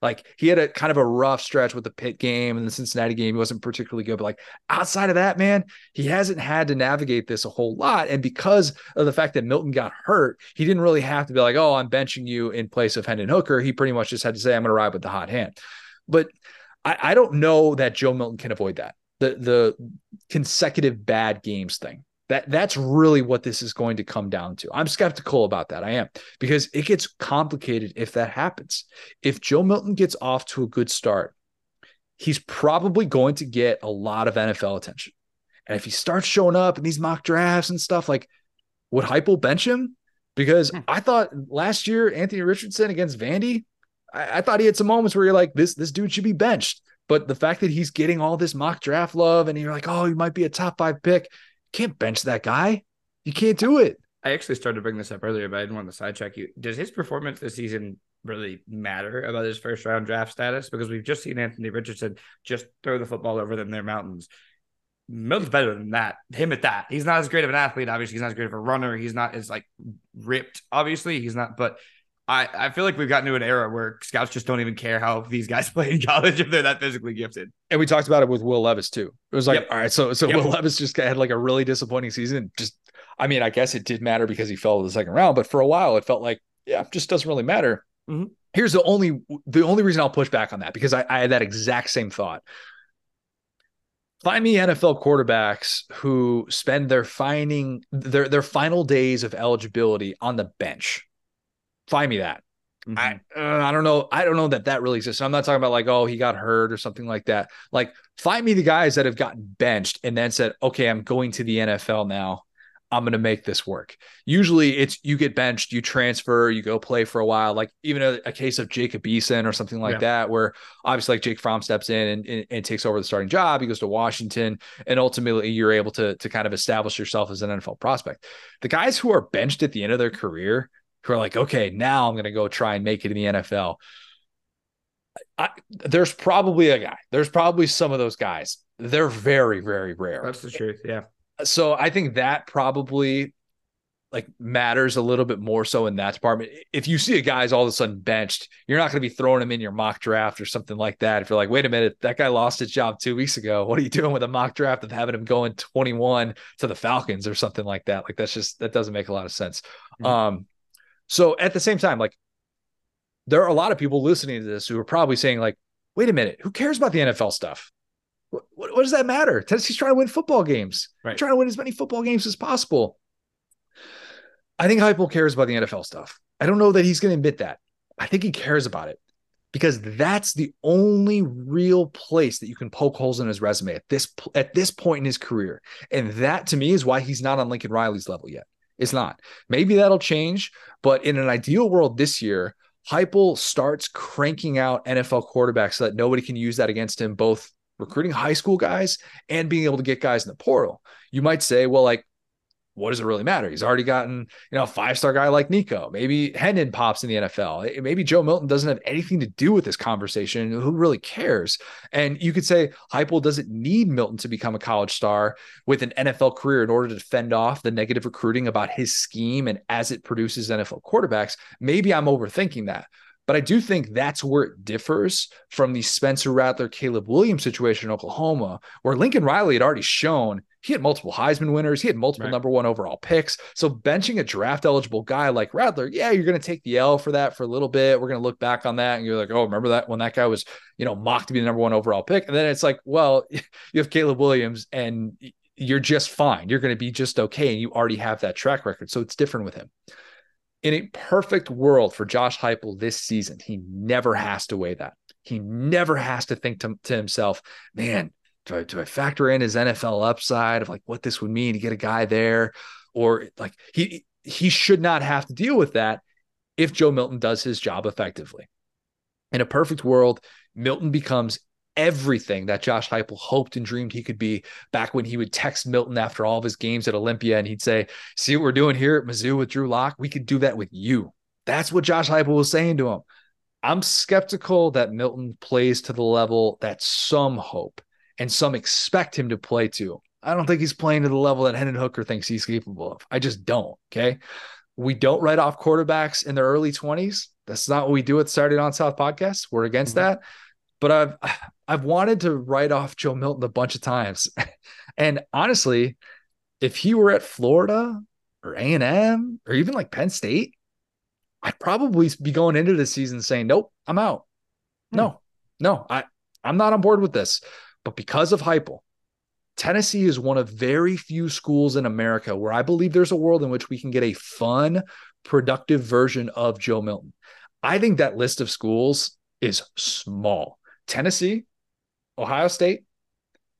Like he had a kind of a rough stretch with the Pitt game and the Cincinnati game. He wasn't particularly good, but like outside of that, man, he hasn't had to navigate this a whole lot. And because of the fact that Milton got hurt, he didn't really have to be like, oh, I'm benching you in place of Hendon Hooker. He pretty much just had to say, I'm going to ride with the hot hand. But I, I don't know that Joe Milton can avoid that. The the consecutive bad games thing. That that's really what this is going to come down to. I'm skeptical about that. I am because it gets complicated if that happens. If Joe Milton gets off to a good start, he's probably going to get a lot of NFL attention. And if he starts showing up in these mock drafts and stuff, like would Heupel bench him? Because hmm. I thought last year Anthony Richardson against Vandy, I, I thought he had some moments where you're like, this this dude should be benched. But the fact that he's getting all this mock draft love and you're like, oh, he might be a top five pick, can't bench that guy. You can't do it. I actually started to bring this up earlier, but I didn't want to sidetrack you. Does his performance this season really matter about his first round draft status? Because we've just seen Anthony Richardson just throw the football over them their mountains. Milton's better than that. Him at that. He's not as great of an athlete. Obviously, he's not as great of a runner. He's not as like ripped. Obviously, he's not. But I, I feel like we've gotten to an era where scouts just don't even care how these guys play in college if they're that physically gifted. And we talked about it with Will Levis too. It was like, Yep. all right, so so Yep. Will Levis just had like a really disappointing season. Just, I mean, I guess it did matter because he fell to the second round, but for a while it felt like, yeah, it just doesn't really matter. Mhm. Here's the only the only reason I'll push back on that because I, I had that exact same thought. Find me NFL quarterbacks who spend their finding their their final days of eligibility on the bench. Find me that. I uh, I don't know. I don't know that that really exists. I'm not talking about like, oh, he got hurt or something like that. Like, find me the guys that have gotten benched and then said, okay, I'm going to the NFL now. I'm going to make this work. Usually, it's you get benched, you transfer, you go play for a while. Like even a, a case of Jacob Eason or something like Yeah. that, where obviously like Jake Fromm steps in and, and, and takes over the starting job. He goes to Washington, and ultimately you're able to to kind of establish yourself as an NFL prospect. The guys who are benched at the end of their career who are like, okay, now I'm going to go try and make it in the NFL. I, there's probably a guy. There's probably some of those guys. They're very, very rare. That's the truth. Yeah. So I think that probably like matters a little bit more so in that department. If you see a guy's all of a sudden benched, you're not going to be throwing him in your mock draft or something like that. If you're like, wait a minute, that guy lost his job two weeks ago. What are you doing with a mock draft of having him going 21 to the Falcons or something like that? Like that's just that doesn't make a lot of sense. Mhm. Um, so at the same time, like there are a lot of people listening to this who are probably saying, like, wait a minute, who cares about the NFL stuff? What, what, what does that matter? Tennessee's trying to win football games, Right. trying to win as many football games as possible. I think Heupel cares about the NFL stuff. I don't know that he's going to admit that. I think he cares about it because that's the only real place that you can poke holes in his resume at this at this point in his career, and that to me is why he's not on Lincoln Riley's level yet. It's not. Maybe that'll change, but in an ideal world this year, Heupel starts cranking out NFL quarterbacks so that nobody can use that against him, both recruiting high school guys and being able to get guys in the portal. You might say, well, like, what does it really matter? He's already gotten, you know, a five star guy like Nico. Maybe Hendon pops in the NFL. Eh, maybe Joe Milton doesn't have anything to do with this conversation. Who really cares? And you could say Heupel doesn't need Milton to become a college star with an NFL career in order to fend off the negative recruiting about his scheme and as it produces NFL quarterbacks. Maybe I'm overthinking that. But I do think that's where it differs from the Spencer Rattler, Caleb Williams situation in Oklahoma, where Lincoln Riley had already shown he had multiple Heisman winners, he had multiple Right. number one overall picks. So benching a draft eligible guy like Rattler, yeah, you're going to take the L for that for a little bit. We're going to look back on that and you're like, oh, remember that when that guy was, you know, mocked to be the number one overall pick. And then it's like, well, you have Caleb Williams and you're just fine. You're going to be just okay. And you already have that track record. So it's different with him. In a perfect world for Josh Heupel this season, he never has to weigh that. He never has to think to, to himself, man, do I, do I factor in his NFL upside of like what this would mean to get a guy there? Or like he he should not have to deal with that if Joe Milton does his job effectively. In a perfect world, Milton becomes everything that Josh Heupel hoped and dreamed he could be back when he would text Milton after all of his games at Olympia and he'd say, See what we're doing here at Mizzou with Drew Lock? We could do that with you. That's what Josh Heupel was saying to him. I'm skeptical that Milton plays to the level that some hope and some expect him to play to. I don't think he's playing to the level that Hendon Hooker thinks he's capable of. I just don't. Okay. We don't write off quarterbacks in their early 20s. That's not what we do at Saturday on South podcast. We're against Mhm. that. But I've I've wanted to write off Joe Milton a bunch of times. and honestly, if he were at Florida or A&M or even like Penn State, I'd probably be going into the season saying, "Nope, I'm out." No, no, I I'm not on board with this. But because of Heupel, Tennessee is one of very few schools in America where I believe there's a world in which we can get a fun, productive version of Joe Milton. I think that list of schools is small. Tennessee, Ohio State,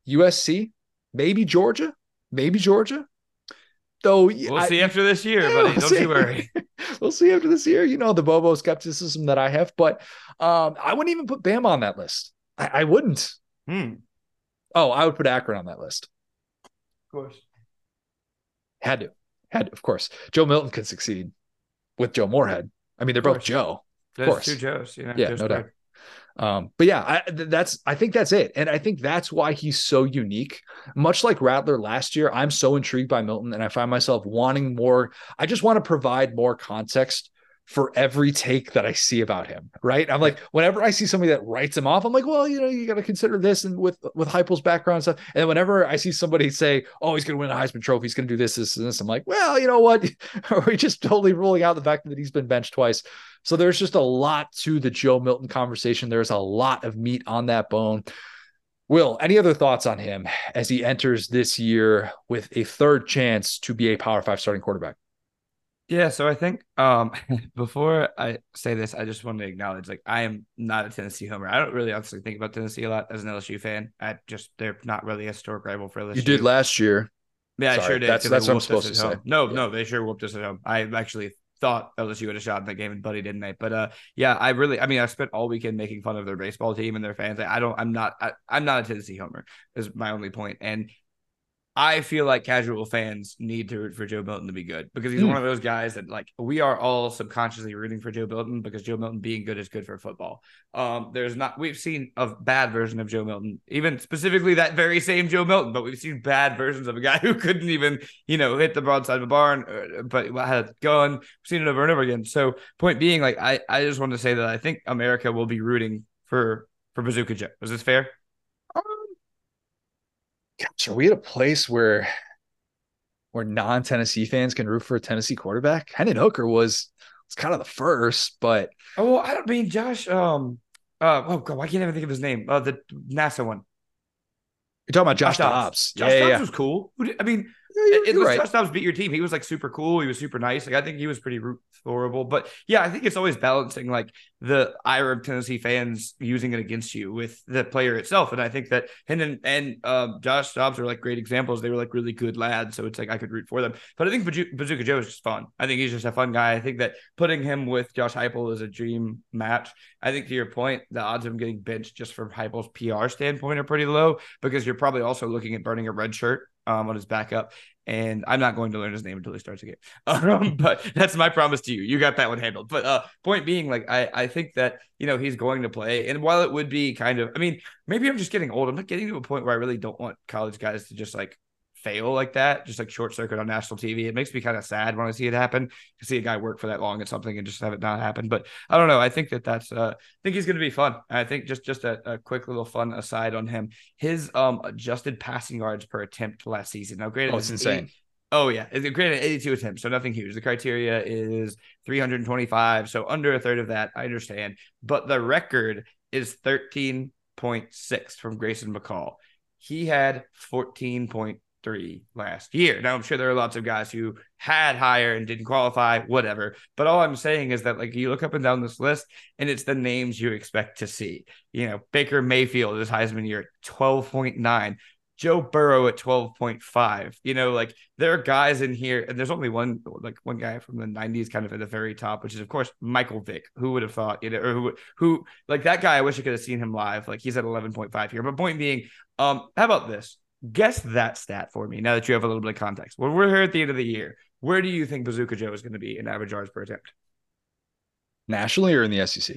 USC, maybe Georgia, maybe Georgia. Though We'll I- see after this year, Yeah, buddy. we'll Don't see. you worry. we'll see after this year. You know the Bobo skepticism that I have, but um, I wouldn't even put Bam on that list. I, I wouldn't. Hmm. Oh, I would put Akron on that list. Of course. Had to. had of course Joe Milton could succeed with Joe Moorhead. I mean, they're both Joe. Of There's course. two Joes. You know, Yeah, Joe no doubt. Um, but yeah, I, th- that's I think that's it, and I think that's why he's so unique. Much like Rattler last year, I'm so intrigued by Milton, and I find myself wanting more. I just want to provide more context for every take that I see about him. Right? I'm like, whenever I see somebody that writes him off, I'm like, well, you know, you got to consider this, and with with Heupel's background and stuff. And then whenever I see somebody say, oh, he's going to win a Heisman Trophy, he's going to do this, this, and this, I'm like, well, you know what? Are we just totally ruling out the fact that he's been benched twice? So there's just a lot to the Joe Milton conversation. There's a lot of meat on that bone. Will, any other thoughts on him as he enters this year with a third chance to be a Power Five starting quarterback? Yeah, so I think um before I say this, I just want to acknowledge like I am not a Tennessee homer. I don't really honestly think about Tennessee a lot as an LSU fan. I just they're not really a historic rival for LSU. You did last year. Yeah, I sure did. that's- that's what I'm supposed to say. home. No, Yeah. no, they sure whooped us at home. I actually thought LSU had a shot in that game, and Buddy didn't they? But uh, yeah, I really, I mean, I spent all weekend making fun of their baseball team and their fans. I don't, I'm not, I, I'm not a Tennessee homer. Is my only point, and I feel like casual fans need to root for Joe Milton to be good because he's Mm. one of those guys that like we are all subconsciously rooting for Joe Milton because Joe Milton being good is good for football. Um, there's not we've seen a bad version of Joe Milton, even specifically that very same Joe Milton, but we've seen bad versions of a guy who couldn't even you know hit the broadside of a barn, uh, but had a gun. We've seen it over and over again. So point being, like I I just want to say that I think America will be rooting for for Bazooka Joe. Is this fair? Gosh, are we at a place where where non Tennessee fans can root for a Tennessee quarterback? Hendon Hooker was it's kind of the first, but Oh, well, I don't mean Josh. Um, uh, oh god, why can't I even think of his name? Uh, the NASA one. you're talking about Josh Dobbs. Dobbs. Josh yeah, Dobbs yeah, was cool. I mean, yeah. It, you're was right. Josh Dobbs beat your team. He was like super cool. He was super nice. Like I think he was pretty horrible. But yeah, I think it's always balancing like the ire of Tennessee fans using it against you with the player itself. And I think that him and and um, Josh Dobbs are like great examples. They were like really good lads. So it's like I could root for them. But I think Bazooka Joe is just fun. I think he's just a fun guy. I think that putting him with Josh Heupel is a dream match. I think to your point, the odds of him getting benched just from Heupel's PR standpoint are pretty low because you're probably also looking at burning a red shirt um, on his backup. And I'm not going to learn his name until he starts again. Um, but that's my promise to you. You got that one handled. But uh, point being, like I, I think that you know he's going to play. And while it would be kind of, I mean, maybe I'm just getting old. I'm not getting to a point where I really don't want college guys to just like fail like that, just like short circuit on national TV. It makes me kind of sad when I see it happen to see a guy work for that long at something and just have it not happen. But I don't know. I think that that's uh, I think he's going to be fun. I think just just a, a quick little fun aside on him. His um adjusted passing yards per attempt last season. Now, granted, Oh, it's insane. eight- Oh yeah, it's granted 82 attempts, so nothing huge. The criteria is 325, so under a third of that. I understand, but the record is 13.6 from Grayson McCall. He had 14.3 last year. Now I'm sure there are lots of guys who had higher and didn't qualify, whatever. But all I'm saying is that like you look up and down this list, and it's the names you expect to see. You know, Baker Mayfield is Heisman year 12.9. Joe Burrow at 12.5. You know, like there are guys in here, and there's only one like one guy from the 90s kind of at the very top, which is of course Michael Vick. Who would have thought, you know, or who who like that guy, I wish I could have seen him live. Like he's at 11.5 here. But point being, um, how about this? Guess that stat for me now that you have a little bit of context. When we're here at the end of the year, where do you think Bazooka Joe is going to be in average yards per attempt? nationally or in the SEC.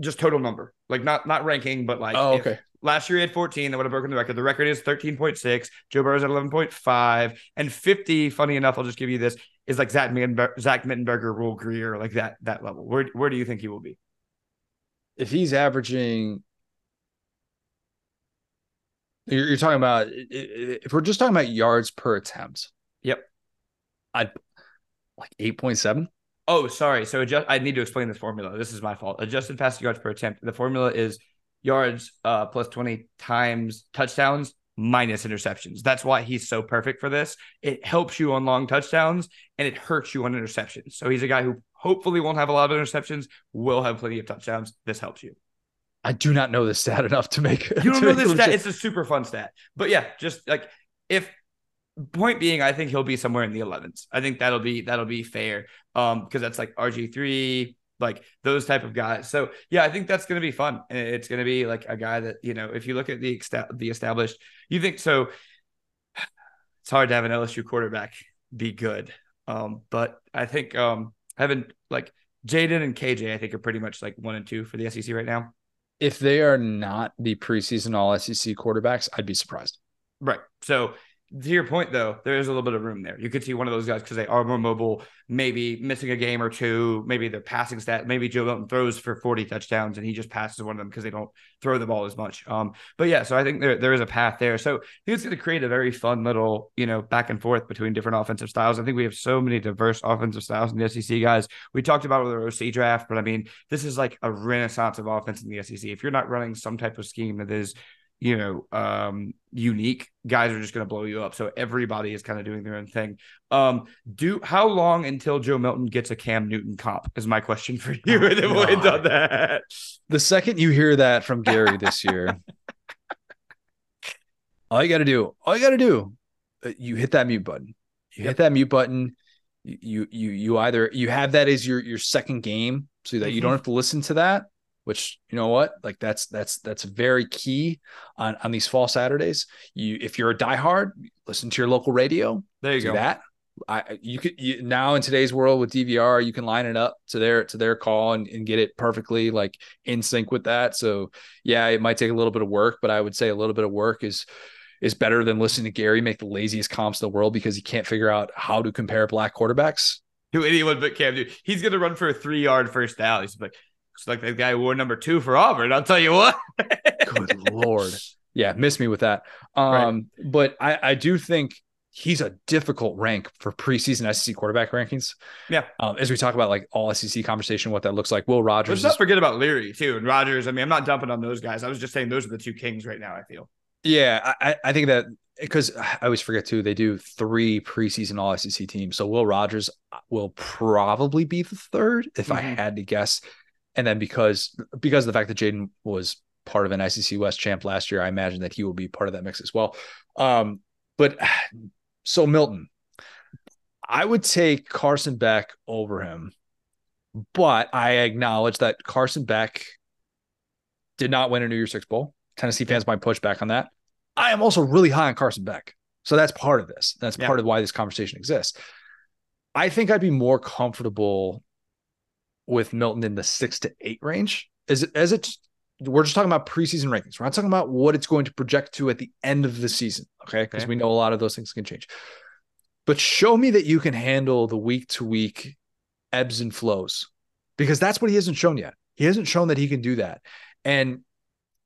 Just total number. Like not not ranking, but like Oh, okay. Last year he had 14. That would have broken the record. The record is 13.6. Joe Burrow's at 11.5. And 50, funny enough, I'll just give you this, is like Zach Mettenberger, Zach Mettenberger, Rule Greer, like that that level. Where where do you think he will be? If he's averaging, you're, you're talking about i- i- if we're just talking about yards per attempt. Yep. I'd like eight point seven. Oh, sorry. So adjust, I need to explain this formula. This is my fault. Adjusted passing yards per attempt. The formula is yards uh, plus 20 times touchdowns minus interceptions. That's why he's so perfect for this. It helps you on long touchdowns and it hurts you on interceptions. So he's a guy who hopefully won't have a lot of interceptions, will have plenty of touchdowns. This helps you. I do not know the stat enough to make. You don't know this stat. It's a super fun stat. But yeah, just like if point being, I think he'll be somewhere in the 11s. I think that'll be that'll be fair. Um, because that's like RG3, like those type of guys. So yeah, I think that's gonna be fun. And it's gonna be like a guy that, you know, if you look at the the established, you think so it's hard to have an LSU quarterback be good. Um, but I think um having like Jayden and KJ, I think are pretty much like one and two for the SEC right now. If they are not the preseason All SEC quarterbacks, I'd be surprised. Right. So to your point, though, there is a little bit of room there. You could see one of those guys because they are more mobile, maybe missing a game or two, maybe their passing stat. Maybe Joe Milton throws for 40 touchdowns and he just passes one of them because they don't throw the ball as much. Um, but yeah, so I think there, there is a path there. So I think it's going to create a very fun little, you know, back and forth between different offensive styles. I think we have so many diverse offensive styles in the SEC, guys. We talked about with the OC draft, but I mean, this is like a renaissance of offense in the SEC. If you're not running some type of scheme that is you know, um, unique, guys are just going to blow you up. So everybody is kind of doing their own thing. Um, do how long until Joe Milton gets a Cam Newton comp is my question for you. Oh, and then we'll end on that. The second you hear that from Gary this year, all you got to do, all you got to do, uh, you hit that mute button. You hit that mute button. You you you either you have that as your your second game so that mm-hmm. you don't have to listen to that which you know what like that's that's that's very key on on these fall saturdays you if you're a diehard listen to your local radio there you go that I you could you, now in today's world with DVR you can line it up to their to their call and, and get it perfectly like in sync with that. So yeah, it might take a little bit of work, but I would say a little bit of work is is better than listening to Gary make the laziest comps in the world because he can't figure out how to compare black quarterbacks to anyone but Cam Newton. He's gonna run for a three yard first down. He's like, it's like the guy wore number two for Auburn. I'll tell you what. Good lord. Yeah, miss me with that. Um, right. but I, I do think he's a difficult rank for preseason SEC quarterback rankings. Yeah. Um, as we talk about like all SEC conversation, what that looks like. Will Rogers. Let's is, not forget about Leary too and Rogers. I mean, I'm not dumping on those guys. I was just saying those are the two kings right now. I feel. Yeah, I, I think that because I always forget too, they do three preseason All SEC teams. So Will Rogers will probably be the third if mm-hmm. I had to guess and then because because of the fact that Jayden was part of an SEC West champ last year, I imagine that he will be part of that mix as well. Um, but so Milton, I would take Carson Beck over him, but I acknowledge that Carson Beck did not win a New Year's Six Bowl. Tennessee fans might push back on that. I am also really high on Carson Beck. So that's part of this. That's yeah. part of why this conversation exists. I think I'd be more comfortable with Milton in the six to eight range. Is it as it we're just talking about preseason rankings. We're not talking about what it's going to project to at the end of the season. Okay. Because okay. we know a lot of those things can change. But show me that you can handle the week to week ebbs and flows because that's what he hasn't shown yet. He hasn't shown that he can do that. And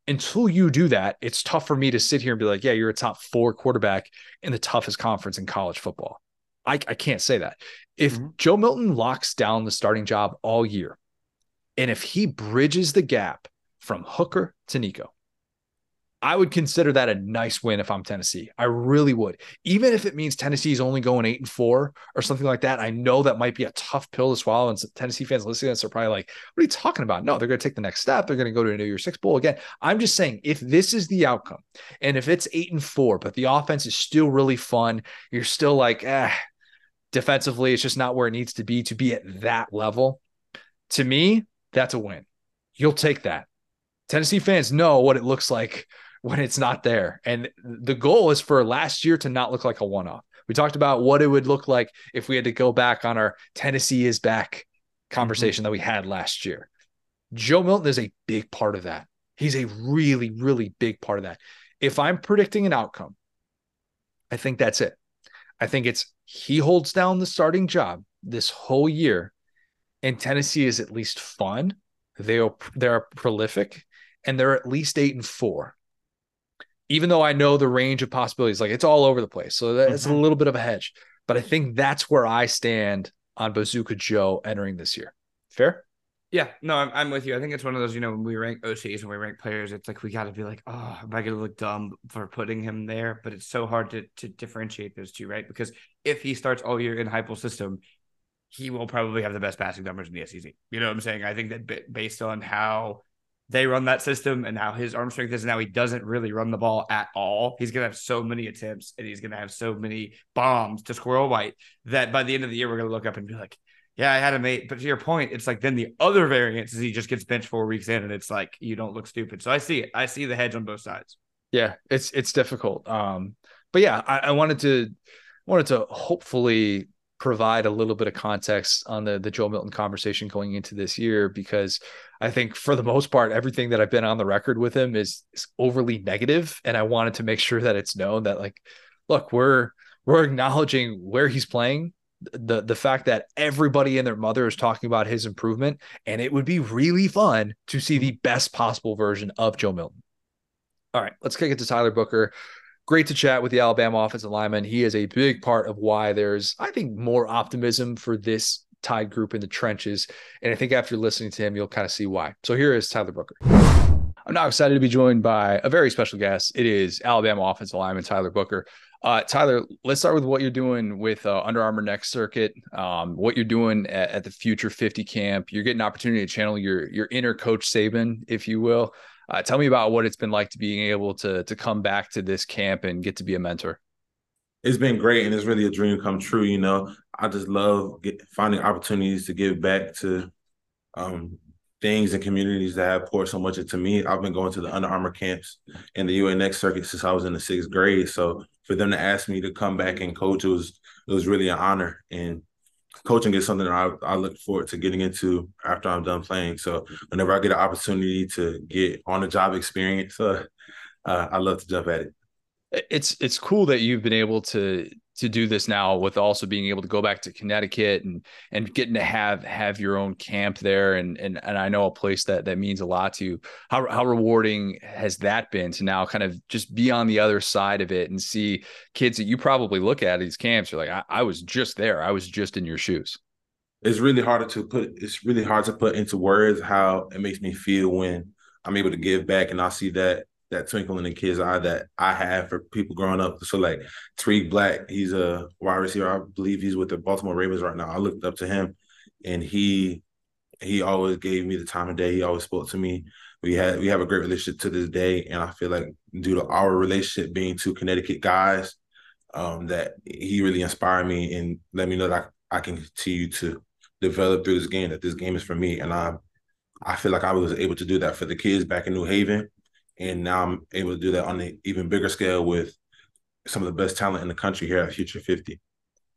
until you do that, it's tough for me to sit here and be like, yeah, you're a top four quarterback in the toughest conference in college football. I, I can't say that. If mm-hmm. Joe Milton locks down the starting job all year, and if he bridges the gap from Hooker to Nico, I would consider that a nice win if I'm Tennessee. I really would. Even if it means Tennessee's only going eight and four or something like that. I know that might be a tough pill to swallow. And Tennessee fans listening to this are probably like, what are you talking about? No, they're going to take the next step. They're going to go to a New Year's Six Bowl again. I'm just saying, if this is the outcome, and if it's eight and four, but the offense is still really fun, you're still like, eh, defensively, it's just not where it needs to be to be at that level. To me, that's a win. You'll take that. Tennessee fans know what it looks like when it's not there. And the goal is for last year to not look like a one off. We talked about what it would look like if we had to go back on our Tennessee is back conversation mm-hmm. that we had last year. Joe Milton is a big part of that. He's a really, really big part of that. If I'm predicting an outcome, I think that's it. I think it's he holds down the starting job this whole year, and Tennessee is at least fun. They are they're prolific, and they're at least eight and four. Even though I know the range of possibilities, like it's all over the place, so that's mm-hmm. a little bit of a hedge. But I think that's where I stand on Bazooka Joe entering this year. Fair. Yeah, no, I'm, I'm with you. I think it's one of those, you know, when we rank OCs and we rank players, it's like we got to be like, oh, am I going to look dumb for putting him there? But it's so hard to to differentiate those two, right? Because if he starts all year in Heupel system, he will probably have the best passing numbers in the SEC. You know what I'm saying? I think that based on how they run that system and how his arm strength is and now, he doesn't really run the ball at all. He's going to have so many attempts and he's going to have so many bombs to Squirrel White that by the end of the year, we're going to look up and be like, yeah, I had a mate. But to your point, it's like then the other variance is he just gets benched four weeks in, and it's like you don't look stupid. So I see it. I see the hedge on both sides. Yeah, it's it's difficult. Um, but yeah, I, I wanted to wanted to hopefully provide a little bit of context on the the Joe Milton conversation going into this year because I think for the most part everything that I've been on the record with him is, is overly negative and I wanted to make sure that it's known that like look we're we're acknowledging where he's playing the the fact that everybody and their mother is talking about his improvement and it would be really fun to see the best possible version of Joe Milton. All right, let's kick it to Tyler Booker. Great to chat with the Alabama offensive lineman. He is a big part of why there's, I think, more optimism for this Tide group in the trenches. And I think after listening to him, you'll kind of see why. So here is Tyler Booker. I'm now excited to be joined by a very special guest. It is Alabama offensive lineman Tyler Booker. Uh, Tyler, let's start with what you're doing with uh, Under Armour Next Circuit. Um, what you're doing at, at, the Future 50 camp. You're getting an opportunity to channel your your inner Coach Saban, if you will. Uh, tell me about what it's been like to being able to to come back to this camp and get to be a mentor. It's been great, and it's really a dream come true. You know, I just love get, finding opportunities to give back to um, things and communities that have poured so much into me. I've been going to the Under Armour camps and the UNX circuit since I was in the sixth grade. So for them to ask me to come back and coach, it was it was really an honor. And coaching is something that I, I look forward to getting into after I'm done playing. So whenever I get an opportunity to get on the job experience, uh, uh, I love to jump at it. It's it's cool that you've been able to to do this now with also being able to go back to Connecticut and and getting to have have your own camp there and and and I know a place that that means a lot to you. How how rewarding has that been to now kind of just be on the other side of it and see kids that you probably look at these camps you're like I, I was just there. I was just in your shoes. It's really hard to put it's really hard to put into words how it makes me feel when I'm able to give back and I see that that twinkle in the kid's eye that I have for people growing up. So like Tarik Black, he's a wide receiver. I believe he's with the Baltimore Ravens right now. I looked up to him, and he he always gave me the time of day. He always spoke to me. We had we have a great relationship to this day, and I feel like due to our relationship being two Connecticut guys, um, that he really inspired me and let me know that I, I can continue to develop through this game. That this game is for me, and I I feel like I was able to do that for the kids back in New Haven and now I'm able to do that on an even bigger scale with some of the best talent in the country here at Future 50.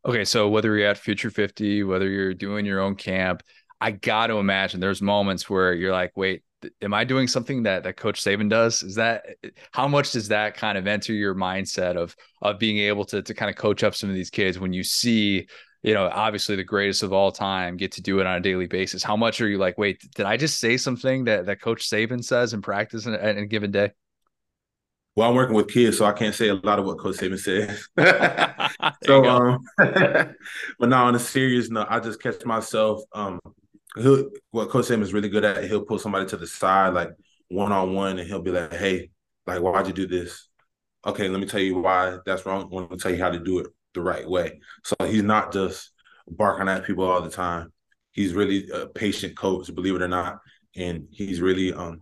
Okay, so whether you're at Future 50, whether you're doing your own camp, I got to imagine there's moments where you're like, wait, am I doing something that that Coach Saban does? Is that how much does that kind of enter your mindset of of being able to to kind of coach up some of these kids when you see you know, obviously the greatest of all time get to do it on a daily basis. How much are you like, wait, did I just say something that, that Coach Saban says in practice in a, in a given day? Well, I'm working with kids, so I can't say a lot of what Coach Saban says. so, um, but now on a serious note, I just catch myself. Um, what Coach Saban is really good at, he'll pull somebody to the side, like one on one, and he'll be like, "Hey, like, why'd you do this? Okay, let me tell you why that's wrong. I Let me tell you how to do it the right way. So he's not just barking at people all the time. He's really a patient coach, believe it or not, and he's really um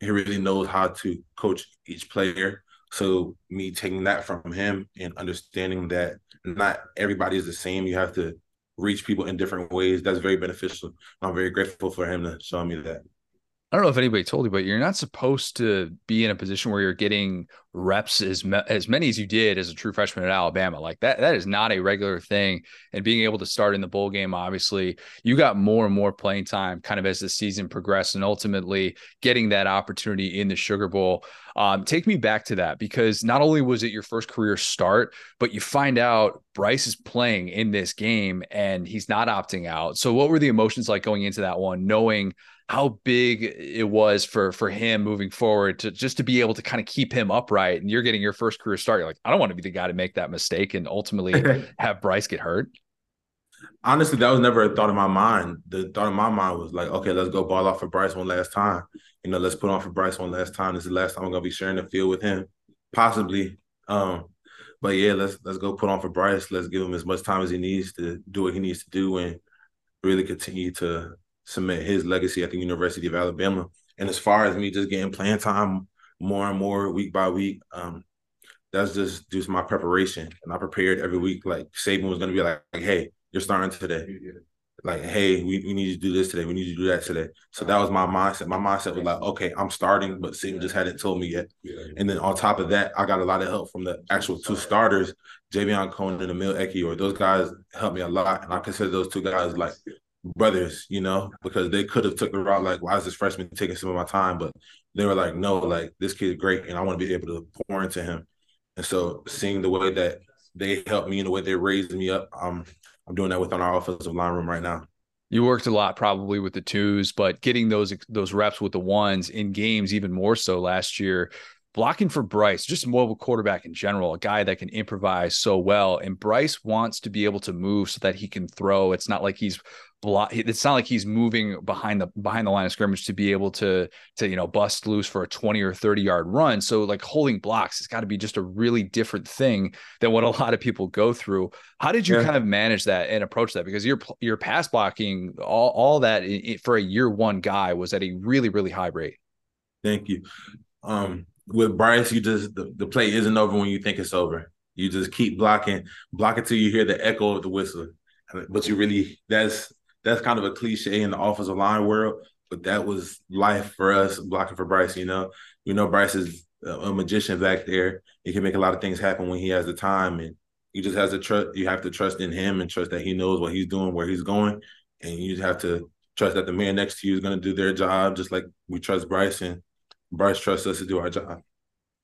he really knows how to coach each player. So me taking that from him and understanding that not everybody is the same, you have to reach people in different ways. That's very beneficial. I'm very grateful for him to show me that. I don't know if anybody told you, but you're not supposed to be in a position where you're getting reps as me- as many as you did as a true freshman at Alabama. Like that, that is not a regular thing. And being able to start in the bowl game, obviously, you got more and more playing time kind of as the season progressed, and ultimately getting that opportunity in the Sugar Bowl. Um, take me back to that because not only was it your first career start, but you find out Bryce is playing in this game and he's not opting out. So, what were the emotions like going into that one, knowing? How big it was for for him moving forward to just to be able to kind of keep him upright and you're getting your first career start you're like i don't want to be the guy to make that mistake and ultimately have bryce get hurt. Honestly that was never a thought in my mind. The thought in my mind was like okay let's go ball off for bryce one last time. You know let's put on for bryce one last time. This is the last time i'm gonna be sharing the field with him. Possibly um but yeah let's let's go put on for bryce. Let's give him as much time as he needs to do what he needs to do and really continue to cement his legacy at the University of Alabama. And as far as me just getting playing time more and more week by week, um, that's just just my preparation. And I prepared every week. Like Saban was gonna be like, like hey, you're starting today. Like, hey, we, we need to do this today. We need to do that today. So that was my mindset. My mindset was like, okay, I'm starting, but Saban just hadn't told me yet. And then on top of that, I got a lot of help from the actual two starters Javion Cohen and Emil Ekiyor those guys helped me a lot. And I consider those two guys like brothers, you know, because they could have took the route like, why is this freshman taking some of my time? But they were like, no, like this kid's great, and I want to be able to pour into him. And so seeing the way that they helped me and the way they raised me up, um, I'm doing that within our offensive line room right now. You worked a lot probably with the twos, but getting those those reps with the ones in games even more so last year blocking for Bryce, just mobile quarterback in general, a guy that can improvise so well. And Bryce wants to be able to move so that he can throw. It's not like he's block. It's not like he's moving behind the behind the line of scrimmage to be able to to you know bust loose for a twenty or thirty yard run. So like holding blocks, it's got to be just a really different thing than what a lot of people go through. How did you yeah. kind of manage that and approach that? Because your your pass blocking, all all that for a year one guy was at a really really high rate. Thank you. Um, with Bryce, you just the, the play isn't over when you think it's over. You just keep blocking, block until you hear the echo of the whistle. But you really that's that's kind of a cliche in the offensive line world, but that was life for us blocking for Bryce. You know, you know Bryce is a magician back there. He can make a lot of things happen when he has the time, and you just has to trust. You have to trust in him and trust that he knows what he's doing, where he's going, and you just have to trust that the man next to you is going to do their job, just like we trust Bryce and Bryce trusts us to do our job.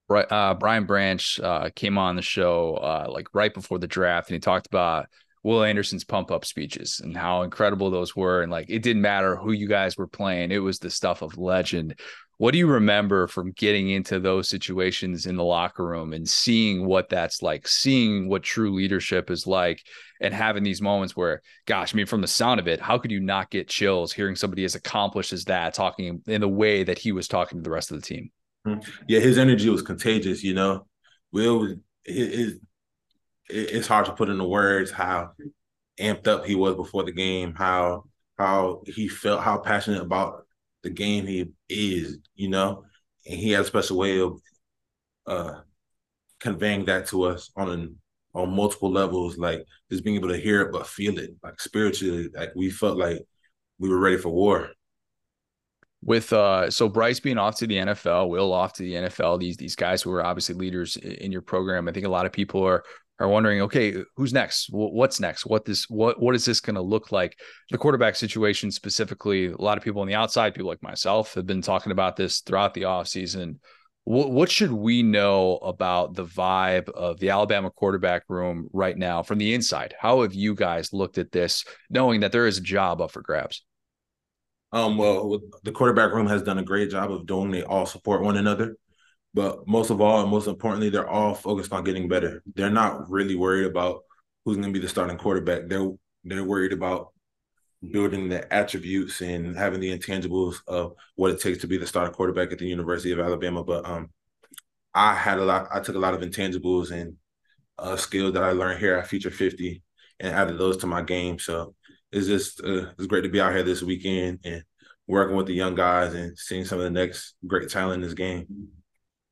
Right, uh, Brian Branch uh, came on the show uh, like right before the draft, and he talked about Will Anderson's pump up speeches and how incredible those were, and like it didn't matter who you guys were playing; it was the stuff of legend. What do you remember from getting into those situations in the locker room and seeing what that's like, seeing what true leadership is like, and having these moments where, gosh, I mean, from the sound of it, how could you not get chills hearing somebody as accomplished as that talking in the way that he was talking to the rest of the team? Mm-hmm. Yeah, his energy was contagious. You know, Will, it, it's hard to put into words how amped up he was before the game, how how he felt, how passionate about the game he is, you know, and he has a special way of uh conveying that to us on an on multiple levels, like just being able to hear it but feel it, like spiritually, like we felt like we were ready for war. With uh, so Bryce being off to the NFL, Will off to the NFL, these these guys who are obviously leaders in your program, I think a lot of people are are wondering, okay, who's next? What's next? What this what what is this going to look like? The quarterback situation specifically, a lot of people on the outside, people like myself, have been talking about this throughout the offseason. What, what should we know about the vibe of the Alabama quarterback room right now from the inside? How have you guys looked at this, knowing that there is a job up for grabs? Um, well, the quarterback room has done a great job of doing. They all support one another. But most of all, and most importantly, they're all focused on getting better. They're not really worried about who's going to be the starting quarterback. They're they're worried about building the attributes and having the intangibles of what it takes to be the starting quarterback at the University of Alabama. But um, I had a lot. I took a lot of intangibles and uh, skills that I learned here at Future Fifty and added those to my game. So it's just uh, it's great to be out here this weekend and working with the young guys and seeing some of the next great talent in this game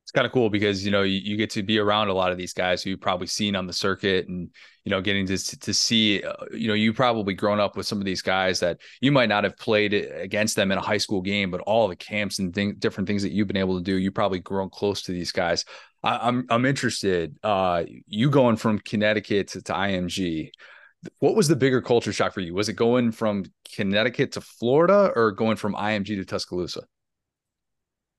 it's kind of cool because you know you, you, get to be around a lot of these guys who you've probably seen on the circuit and you know getting to to see uh, you know you probably grown up with some of these guys that you might not have played against them in a high school game but all the camps and different things that you've been able to do you probably grown close to these guys. I, am I'm, I'm interested uh you going from Connecticut to, to IMG what was the bigger culture shock for you? Was it going from Connecticut to Florida or going from IMG to Tuscaloosa?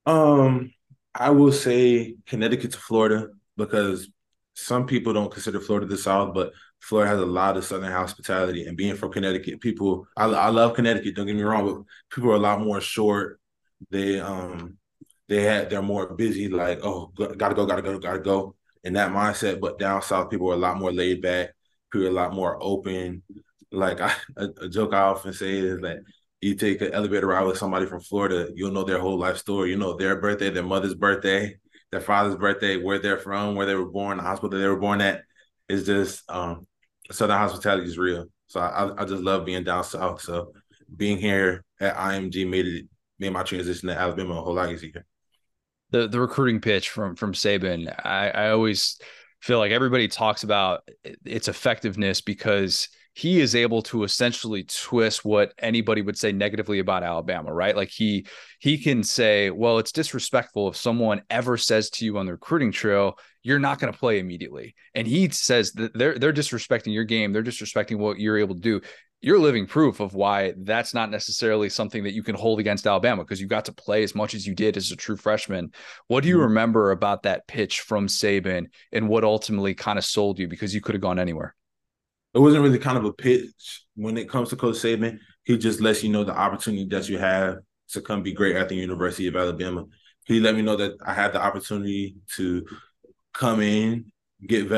Um I will say Connecticut to Florida because some people don't consider Florida the South, but Florida has a lot of Southern hospitality. And being from Connecticut, people, I, I love Connecticut. Don't get me wrong, but people are a lot more short. They um they had they're more busy. Like oh, gotta go, gotta go, gotta go. In that mindset, but down south, people are a lot more laid back. People are a lot more open. Like I, a, a joke I often say is that you take an elevator ride with somebody from Florida, you'll know their whole life story. You know their birthday, their mother's birthday, their father's birthday, where they're from, where they were born, the hospital they were born at. It's just um, Southern hospitality is real. So I, I just love being down south. So being here at IMG made it made my transition to Alabama a whole lot easier. The the recruiting pitch from from Saban, I, I always feel like everybody talks about its effectiveness because he is able to essentially twist what anybody would say negatively about Alabama, right? Like he he can say, well, it's disrespectful if someone ever says to you on the recruiting trail, you're not going to play immediately. And he says that they're they're disrespecting your game, they're disrespecting what you're able to do you're living proof of why that's not necessarily something that you can hold against Alabama because you got to play as much as you did as a true freshman. What do you mm-hmm. remember about that pitch from Saban and what ultimately kind of sold you because you could have gone anywhere? It wasn't really kind of a pitch when it comes to Coach Saban. He just lets you know the opportunity that you have to come be great at the University of Alabama. He let me know that I had the opportunity to come in, get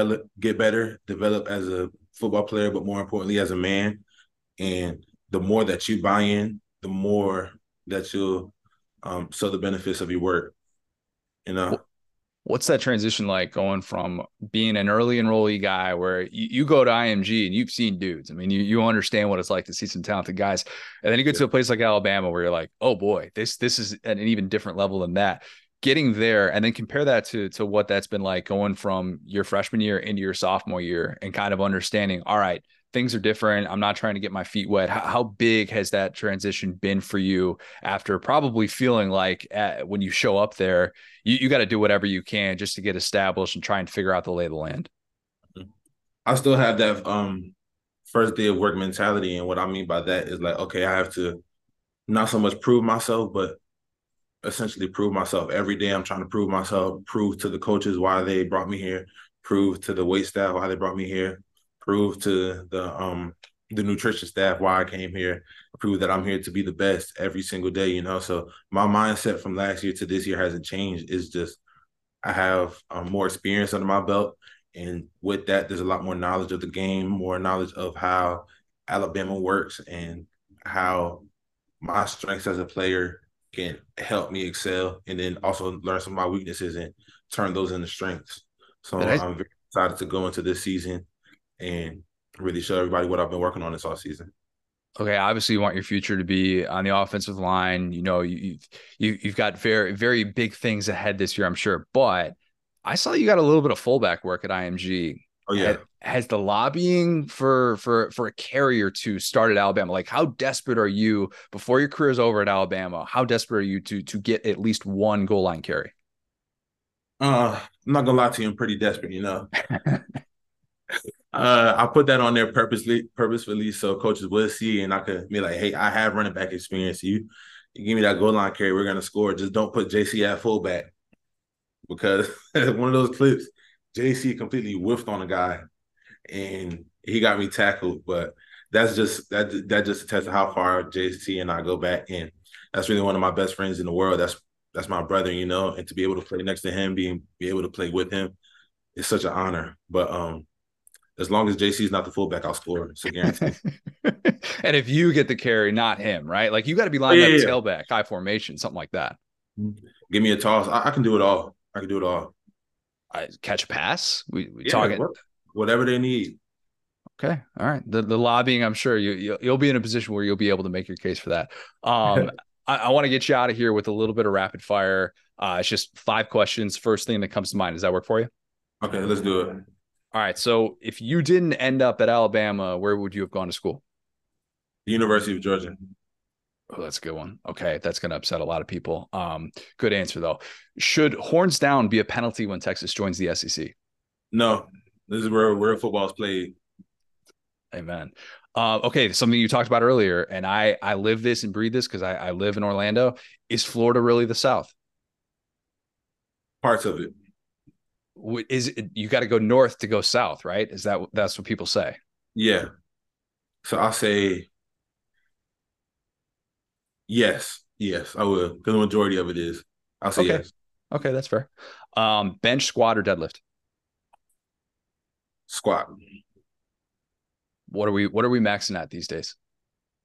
get better, develop as a football player, but more importantly as a man and the more that you buy in, the more that you'll um, sell the benefits of your work. You know. What's that transition like going from being an early enrollee guy where you, you, go to IMG and you've seen dudes? I mean, you you understand what it's like to see some talented guys, and then you get to a place like Alabama where you're like, oh boy, this this is at an even different level than that. Getting there and then compare that to to what that's been like going from your freshman year into your sophomore year and kind of understanding, all right, things are different. I'm not trying to get my feet wet. How, how big has that transition been for you after probably feeling like at, when you show up there, you, you got to do whatever you can just to get established and try and figure out the lay of the land? I still have that um, first day of work mentality. And what I mean by that is like, okay, I have to not so much prove myself, but essentially prove myself every day. I'm trying to prove myself, prove to the coaches why they brought me here, prove to the wait staff why they brought me here, prove to the um the nutrition staff why I came here, prove that I'm here to be the best every single day, you know. So my mindset from last year to this year hasn't changed. It's just I have um, more experience under my belt. And with that, there's a lot more knowledge of the game, more knowledge of how Alabama works and how my strengths as a player can help me excel and then also learn some of my weaknesses and turn those into strengths. So I, I'm very excited to go into this season and really show everybody what I've been working on this all season. Okay, obviously you want your future to be on the offensive line. You know, you you you've got very very big things ahead this year, I'm sure. But I saw you got a little bit of fullback work at IMG. Oh yeah. Has, has the lobbying for for for a carrier to start at Alabama? Like, how desperate are you before your career is over at Alabama? How desperate are you to to get at least one goal line carry? Uh, I'm not gonna lie to you, I'm pretty desperate. You know, Uh, I put that on there purposely, purposefully, so coaches will see, and I could be like, "Hey, I have running back experience. You, you give me that goal line carry, we're gonna score. Just don't put JC at fullback because one of those clips, JC completely whiffed on a guy, and he got me tackled. But that's just that that just attests to how far JC and I go back, and that's really one of my best friends in the world. That's that's my brother, you know, and to be able to play next to him, being be able to play with him, is such an honor. But um as long as JC is not the fullback, I'll score. It's a guarantee. and if you get the carry, not him, right? Like you got to be lined yeah, up yeah. tailback, high formation, something like that. Give me a toss. I, I can do it all. I can do it all. I catch a pass. We, we yeah, talking whatever they need. Okay. All right. The the lobbying, I'm sure you you'll, you'll be in a position where you'll be able to make your case for that. Um, I, I want to get you out of here with a little bit of rapid fire. Uh, it's just five questions. First thing that comes to mind. Does that work for you? Okay, let's do it. All right. So if you didn't end up at Alabama, where would you have gone to school? The University of Georgia. Oh, that's a good one. Okay, that's going to upset a lot of people. Um, good answer though. Should horns down be a penalty when Texas joins the SEC? No, this is where where football is played. Amen. Uh, okay, something you talked about earlier, and I I live this and breathe this because I, I live in Orlando. Is Florida really the South? Parts of it is it, you got to go north to go south, right? Is that that's what people say? Yeah. So I'll say yes, yes, I will, because the majority of it is. I'll say okay. yes. Okay, that's fair. Um, bench, squat, or deadlift? Squat. What are we What are we maxing at these days?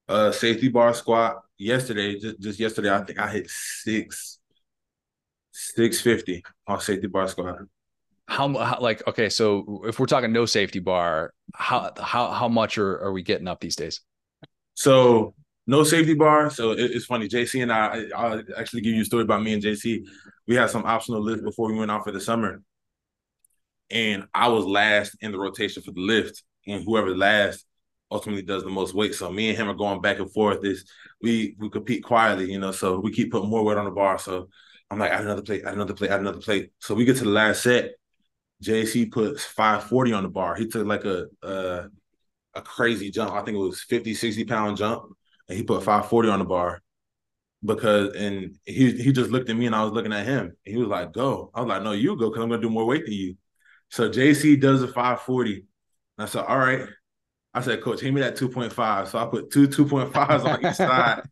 Uh, safety bar squat. Yesterday, just just yesterday, I think I hit six, six fifty on safety bar squat how, how, like okay so if we're talking no safety bar how how how much are, are we getting up these days so no safety bar so it, it's funny jc and i i'll actually give you a story about me and jc we had some optional lift before we went out for the summer and i was last in the rotation for the lift and whoever last ultimately does the most weight. So me and him are going back and forth. Is we we compete quietly, you know. So we keep putting more weight on the bar. So I'm like, add another plate, add another plate, add another plate. So we get to the last set. JC puts 540 on the bar. He took like a a, a crazy jump. I think it was 50, 60 pound jump, and he put 540 on the bar because and he he just looked at me and I was looking at him. And he was like, "Go." I was like, "No, you go because I'm gonna do more weight than you." So JC does a 540. And I said, "All right." I said, "Coach, hand me that 2.5." So I put two 2.5s on each side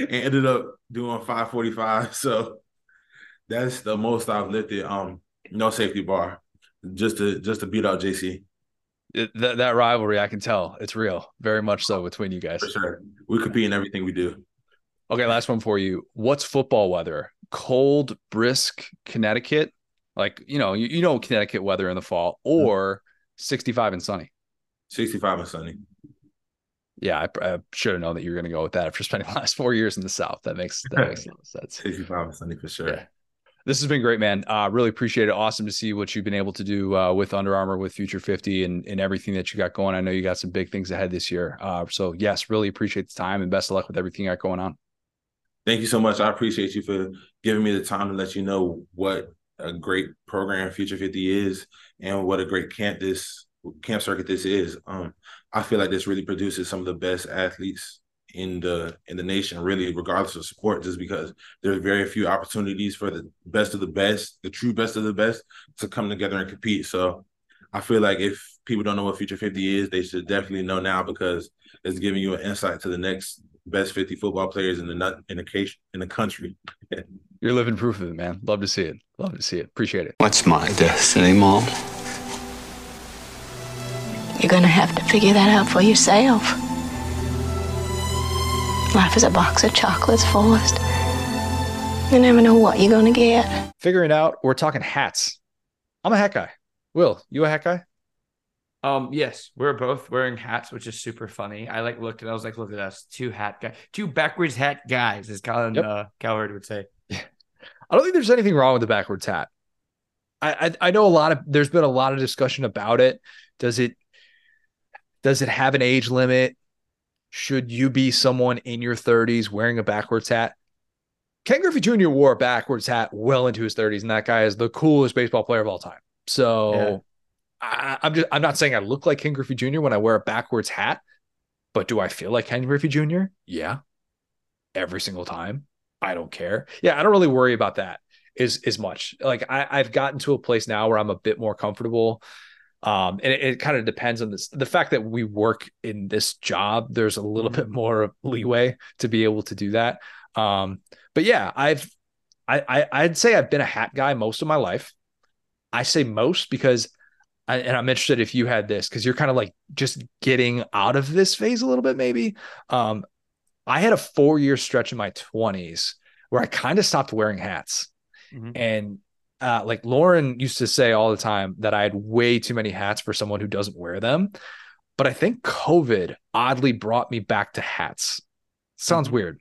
and ended up doing 545. So that's the most I've lifted. Um, no safety bar, just to just to beat out JC. It, that, that rivalry, I can tell it's real, very much so between you guys. For sure, we compete in everything we do. Okay, last one for you. What's football weather? Cold, brisk Connecticut, like you know, you, you know Connecticut weather in the fall, mm-hmm. or. 65 and sunny. 65 and sunny. Yeah, I, I should have known that you were going to go with that after spending the last four years in the South. That makes that makes sense. 65 and sunny for sure. Yeah. This has been great, man. Uh, really appreciate it. Awesome to see what you've been able to do uh, with Under Armour, with Future 50, and, and everything that you got going. I know you got some big things ahead this year. Uh, so, yes, really appreciate the time and best of luck with everything you got going on. Thank you so much. I appreciate you for giving me the time to let you know what a great program Future 50 is and what a great camp this camp circuit this is. Um, I feel like this really produces some of the best athletes in the in the nation, really, regardless of support, just because there's very few opportunities for the best of the best, the true best of the best, to come together and compete. So I feel like if people don't know what Future 50 is, they should definitely know now because it's giving you an insight to the next best 50 football players in the nut in the case in the country. You're living proof of it, man. Love to see it. Love to see it. Appreciate it. What's my destiny, Mom? You're gonna have to figure that out for yourself. Life is a box of chocolates, Forrest. You never know what you're gonna get. Figuring out, we're talking hats. I'm a hat guy. Will, you a hat guy? Um, yes, we're both wearing hats, which is super funny. I like looked and I was like, look at us, two hat guys, two backwards hat guys, as Colin yep. uh, Cowherd would say. I don't think there's anything wrong with the backwards hat. I, I I know a lot of there's been a lot of discussion about it. Does it does it have an age limit? Should you be someone in your 30s wearing a backwards hat? Ken Griffey Jr. wore a backwards hat well into his 30s, and that guy is the coolest baseball player of all time. So I, am just I'm not saying I look like Ken Griffey Jr. when I wear a backwards hat, but do I feel like Ken Griffey Jr.? Yeah. Every single time. I don't care. Yeah, I don't really worry about that as as much. Like I, I've gotten to a place now where I'm a bit more comfortable. Um, and it, it kind of depends on this. The fact that we work in this job, there's a little bit mm-hmm. more leeway to be able to do that. Um, but yeah, I've I, I I'd say I've been a hat guy most of my life. I say most because and I'm interested if you had this because you're kind of like just getting out of this phase a little bit, maybe. Um, I had a four year stretch in my 20s where I kind of stopped wearing hats. Mm-hmm. And uh, like Lauren used to say all the time that I had way too many hats for someone who doesn't wear them. But I think COVID oddly brought me back to hats. Sounds mm-hmm. weird.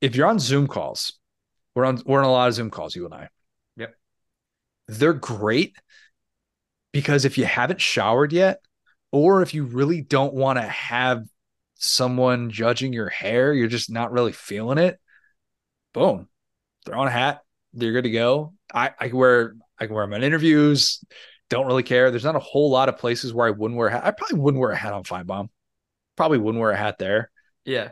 If you're on Zoom calls, we're on we're on a lot of Zoom calls, you and I. Yep. They're great because if you haven't showered yet, or if you really don't want to have someone judging your hair, you're just not really feeling it. Boom, throw on a hat, you're good to go. I, I wear I can wear them in interviews. Don't really care. There's not a whole lot of places where I wouldn't wear a hat. I probably wouldn't wear a hat on Finebaum. Probably wouldn't wear a hat there. Yeah.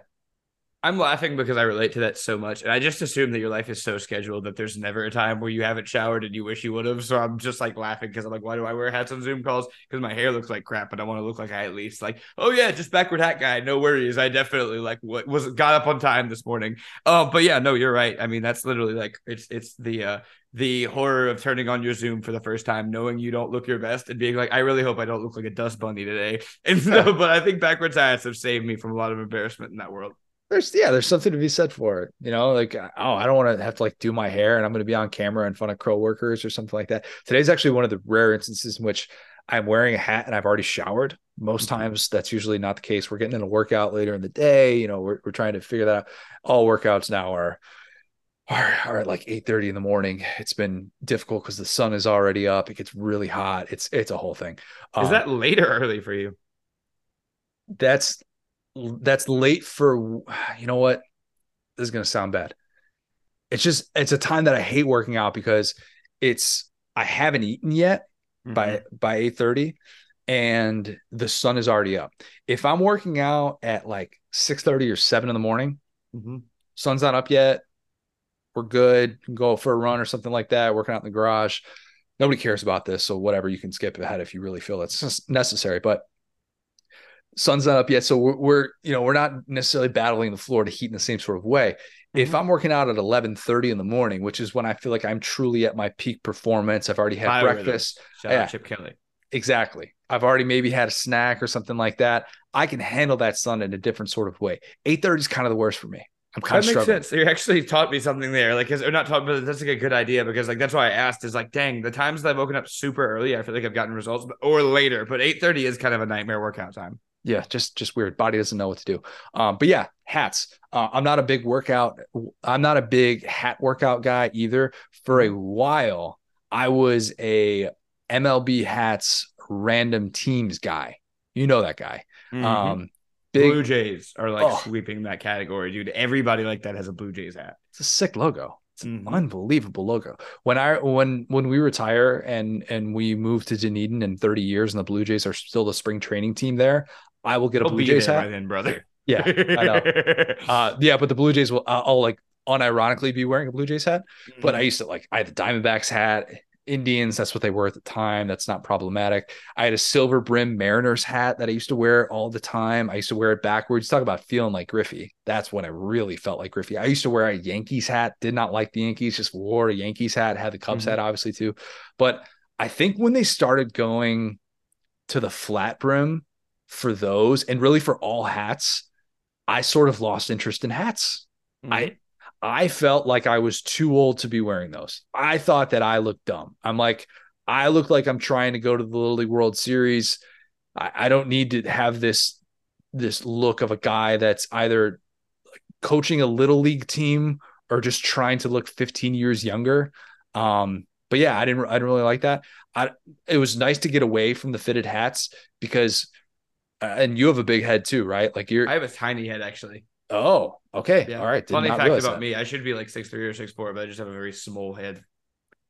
I'm laughing because I relate to that so much. And I just assume that your life is so scheduled that there's never a time where you haven't showered and you wish you would have. So I'm just like laughing because I'm like, why do I wear hats on Zoom calls? Because my hair looks like crap, but I want to look like I at least like, oh yeah, just backward hat guy. No worries. I definitely like what was got up on time this morning. Oh, uh, but yeah, no, you're right. I mean, that's literally like it's it's the uh the horror of turning on your Zoom for the first time, knowing you don't look your best, and being like, I really hope I don't look like a dust bunny today. And so, but I think backwards hats have saved me from a lot of embarrassment in that world there's yeah, there's something to be said for it. You know, like oh, I don't want to have to like do my hair and I'm going to be on camera in front of crow workers or something like that. Today's actually one of the rare instances in which I'm wearing a hat and I've already showered. Most mm-hmm. times that's usually not the case. We're getting in a workout later in the day. You know, we're, we're trying to figure that out. All workouts now are are, at like 8 30 in the morning. It's been difficult because the sun is already up. It gets really hot. It's it's a whole thing. Um, is that late or early for you? that's that's late for you know what this is going to sound bad it's just it's a time that i hate working out because it's i haven't eaten yet by Mm-hmm. by 8 30 and the sun is already up if i'm working out at like 6 30 or 7 in the morning Mhm. sun's not up yet we're good go for a run or something like that working out in the garage. Nobody cares about this so whatever you can skip ahead if you really feel it's necessary but sun's not up yet so we're, we're you know we're not necessarily battling the Florida heat in the same sort of way. If Mhm. i'm working out at 11:30 in the morning which is when i feel like i'm truly at my peak performance i've already had breakfast. Shout Yeah. Chip Kelly. exactly. I've already maybe had a snack or something like that. I can handle that sun in a different sort of way. 8:30 is kind of the worst for me i'm kind That of makes struggling sense. You actually taught me something there. Like, is, or not taught, but that's like a good idea because, like, that's why I asked. Is like, dang, the times that I've woken up super early, I feel like I've gotten results, but, or later. But eight thirty is kind of a nightmare workout time. yeah just just weird body doesn't know what to do um but yeah hats uh, i'm not a big workout i'm not a big hat workout guy either for a while i was a mlb hats random teams guy you know that guy Mhm. um big Blue Jays are like Oh. sweeping that category, dude. Everybody like that has a Blue Jays hat. it's a sick logo it's an Mhm. unbelievable logo when i when when we retire and and we move to dunedin in 30 years and the blue jays are still the spring training team there i will get a I'll blue be jays hat by then, brother. yeah i know uh yeah but the blue jays will i'll, I'll like unironically be wearing a blue jays hat but Mm-hmm. I used to like I had the Diamondbacks hat, Indians, that's what they were at the time. That's not problematic. I had a silver brim Mariners hat that I used to wear all the time. I used to wear it backwards. Talk about feeling like Griffey. That's when I really felt like Griffey. I used to wear a Yankees hat, did not like the Yankees, just wore a Yankees hat, had the Cubs Mhm. hat, obviously, too. But I think when they started going to the flat brim for those and really for all hats, I sort of lost interest in hats. Mm-hmm. I I felt like I was too old to be wearing those. I thought that I looked dumb. I'm like, I look like I'm trying to go to the Little League World Series. I, I don't need to have this this look of a guy that's either coaching a little league team or just trying to look 15 years younger. Um, but yeah, I didn't I didn't really like that. I it was nice to get away from the fitted hats because uh, and you have a big head too, right? Like you're I have a tiny head actually. Oh, okay. Yeah. All right. Did Funny fact about that. me, I should be like six three or six four, but I just have a very small head.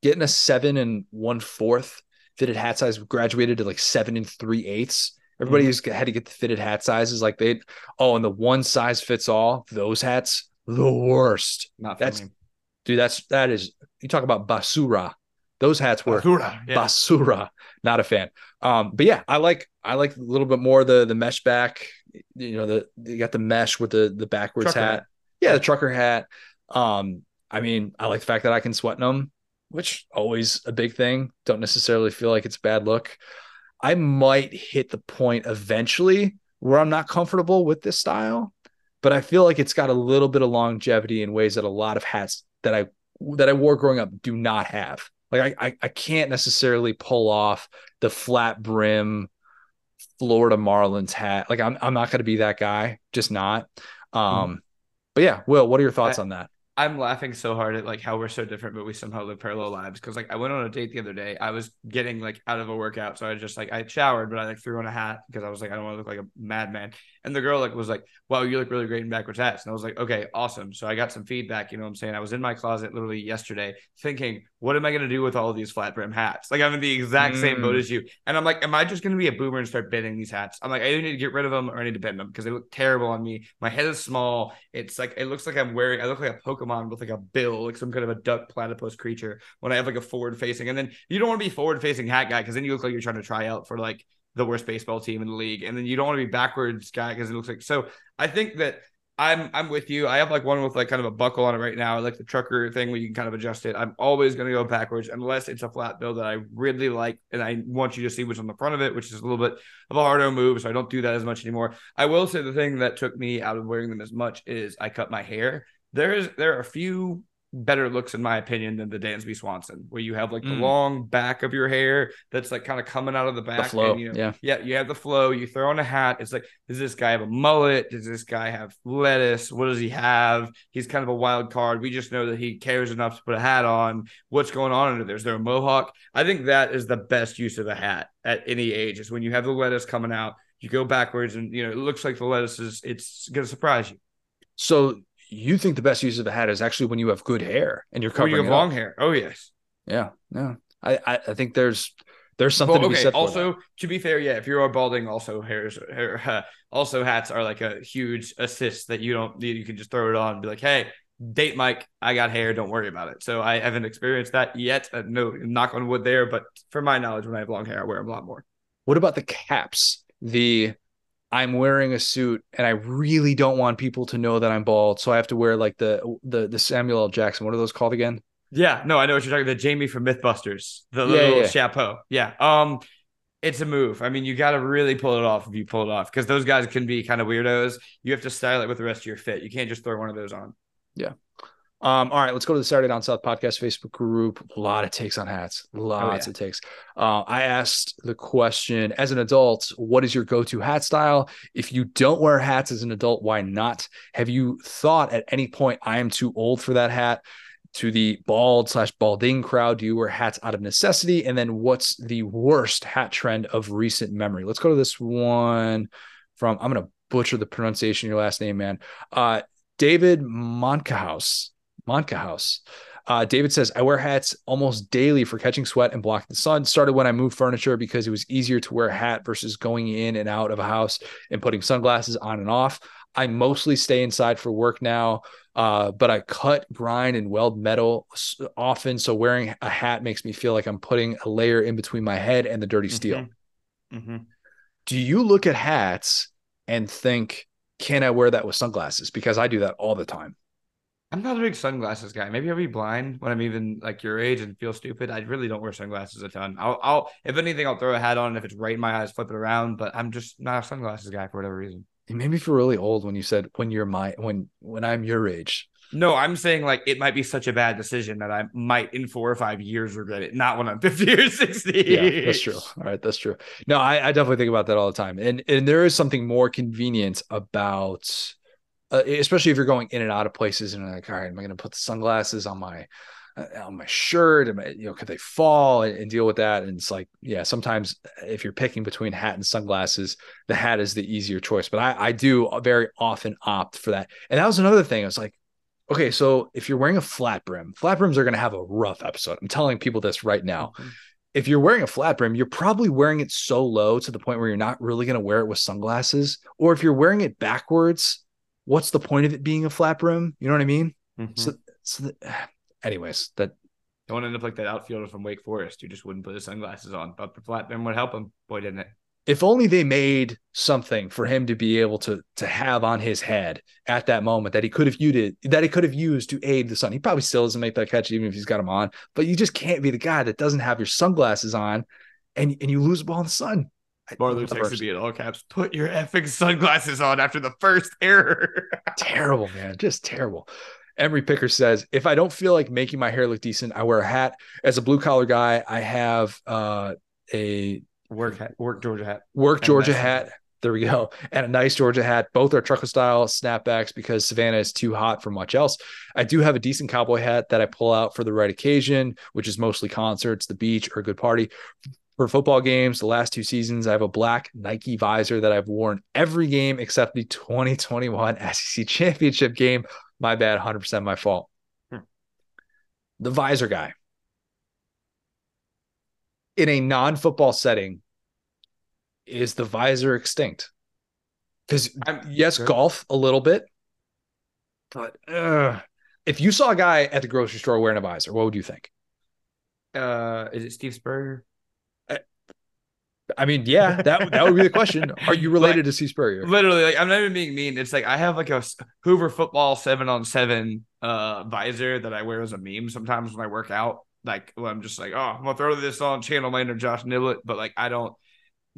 getting a seven and one fourth fitted hat size graduated to like seven and three eighths. Everybody Mhm. just had to get the fitted hat sizes. Like they, oh, and the one size fits all. Those hats, the worst, Not That's- me. dude. That's that is. You talk about basura. Those hats were Basura, yeah. basura. Not a fan. Um, but yeah, I like I like a little bit more the the mesh back. You know, the you got the mesh with the the backwards Trucker hat. hat. Yeah, the trucker hat. Um, I mean, I like the fact that I can sweat in them, which always a big thing. Don't necessarily feel like it's a bad look. I might hit the point eventually where I'm not comfortable with this style, but I feel like it's got a little bit of longevity in ways that a lot of hats that I that I wore growing up do not have. Like I I, I can't necessarily pull off the flat brim Florida Marlins hat. Like I'm I'm not going to be that guy, just not. Um, but yeah, Will, what are your thoughts I- on that? I'm laughing so hard at like how we're so different, but we somehow live parallel lives. Cause like I went on a date the other day. I was getting like out of a workout. So I just like I showered, but I like threw on a hat because I was like, I don't want to look like a madman. And the girl like was like, Wow, you look really great in backwards hats. And I was like, Okay, awesome. So I got some feedback, you know what I'm saying? I was in my closet literally yesterday thinking, what am I gonna do with all of these flat brim hats? Like I'm in the exact same boat Mm. as you. And I'm like, Am I just gonna be a boomer and start bending these hats? I'm like, I either need to get rid of them or I need to bend them because they look terrible on me. My head is small. It's like it looks like I'm wearing I look like a Pokemon with like a bill, like some kind of a duck platypus creature when I have like a forward facing. And then you don't want to be forward facing hat guy because then you look like you're trying to try out for like the worst baseball team in the league. And then you don't want to be backwards guy because it looks like so I think that I'm I'm with you. I have like one with like kind of a buckle on it right now. Like the trucker thing where you can kind of adjust it. I'm always gonna go backwards unless it's a flat bill that I really like and I want you to see what's on the front of it, which is a little bit of a harder move. So I don't do that as much anymore. I will say the thing that took me out of wearing them as much is I cut my hair. There is there are a few better looks in my opinion than the Dansby Swanson, where you have like the Mm. long back of your hair that's like kind of coming out of the back. The flow, and, you know, yeah. yeah, you have the flow. You throw on a hat. It's like, does this guy have a mullet? Does this guy have lettuce? What does he have? He's kind of a wild card. We just know that he cares enough to put a hat on. What's going on under there? Is there a mohawk? I think that is the best use of a hat at any age. Is when you have the lettuce coming out. You go backwards, and you know it looks like the lettuce is it's going to surprise you. So you think the best use of a hat is actually when you have good hair and you're Or covering you have long up. hair. Oh yes. Yeah, yeah. I, I I think there's there's something Well, to be okay. said for Also, that. to be fair, yeah, if you are balding, also hairs, hair, uh, also hats are like a huge assist that you don't need. you can just throw it on and be like, hey, date Mike, I got hair, don't worry about it. So I haven't experienced that yet. Uh, no, knock on wood there, but for my knowledge, when I have long hair, I wear them a lot more. What about the caps? The I'm wearing a suit and I really don't want people to know that I'm bald, so I have to wear like the the the Samuel L. Jackson. What are those called again? Yeah, no, I know what you're talking about. Jamie from MythBusters, the Yeah, little yeah. chapeau. Yeah. Um, it's a move. I mean, you got to really pull it off if you pull it off because those guys can be kind of weirdos. You have to style it with the rest of your fit. You can't just throw one of those on. Um, all right, let's go to the Saturday Down South podcast Facebook group. A lot of takes on hats, lots yeah. of takes. Uh, I asked the question as an adult, what is your go to hat style? If you don't wear hats as an adult, why not? Have you thought at any point, I am too old for that hat? To the bald slash balding crowd, do you wear hats out of necessity? And then what's the worst hat trend of recent memory? Let's go to this one from, I'm going to butcher the pronunciation of your last name, man. Uh, David Monkahouse. Monkahouse. Uh, David says, I wear hats almost daily for catching sweat and blocking the sun. Started when I moved furniture because it was easier to wear a hat versus going in and out of a house and putting sunglasses on and off. I mostly stay inside for work now, uh, but I cut, grind, and weld metal often. So wearing a hat makes me feel like I'm putting a layer in between my head and the dirty steel. Mm-hmm. Do you look at hats and think, can I wear that with sunglasses? Because I do that all the time. I'm not a big sunglasses guy. Maybe I'll be blind when I'm even like your age and feel stupid. I really don't wear sunglasses a ton. I'll, I'll if anything, I'll throw a hat on if it's right in my eyes, flip it around. But I'm just not a sunglasses guy for whatever reason. It made me feel really old when you said when you're my when when I'm your age. No, I'm saying like it might be such a bad decision that I might in four or five years regret it. Not when I'm 50 or 60. Yeah, that's true. All right, that's true. No, I, I definitely think about that all the time, and and there is something more convenient about, uh, especially if you're going in and out of places, and like, all right, am I going to put the sunglasses on my uh, on my shirt? Am I, you know, could they fall and, and deal with that? And it's like, yeah, sometimes if you're picking between hat and sunglasses, the hat is the easier choice. But I I do very often opt for that, and that was another thing. I was like. Okay, so if you're wearing a flat brim, flat brims are going to have a rough episode. I'm telling people this right now if you're wearing a flat brim, you're probably wearing it so low to the point where you're not really going to wear it with sunglasses. Or if you're wearing it backwards, what's the point of it being a flat room? You know what I mean? Mhm. So, so that, anyways, that Don't end up like that outfielder from Wake Forest who just wouldn't put his sunglasses on, but the flat brim would help him. Boy, didn't it? if only they made something for him to be able to to have on his head at that moment that he could have used that he could have used to aid the sun. He probably still doesn't make that catch even if he's got them on. But you just can't be the guy that doesn't have your sunglasses on, and and you lose the ball in the sun. Barlow texted me in all caps. Put your effing sunglasses on after the first error. terrible, man. Just terrible. Emery Picker says, if I don't feel like making my hair look decent, I wear a hat. As a blue collar guy, I have uh, a work hat, work Georgia hat. work Georgia nice hat. There we go. And a nice Georgia hat. Both are trucker style snapbacks because Savannah is too hot for much else. I do have a decent cowboy hat that I pull out for the right occasion, which is mostly concerts, the beach, or a good party. For football games, the last two seasons, I have a black Nike visor that I've worn every game except the 2021 SEC championship game. My bad, 100% my fault. Hmm. The visor guy. In a non football setting, is the visor extinct? Because yes, Good. golf a little bit, but uh, if you saw a guy at the grocery store wearing a visor, what would you think? Uh, is it Steve Spurrier? I mean, yeah, that that would be the question. Are you related to Steve Spurrier? Literally, like I'm not even being mean. It's like I have like a Hoover football seven on seven uh visor that I wear as a meme sometimes when I work out. Like when I'm just like, oh, I'm gonna throw this on channel my inner Josh Niblett, but like I don't.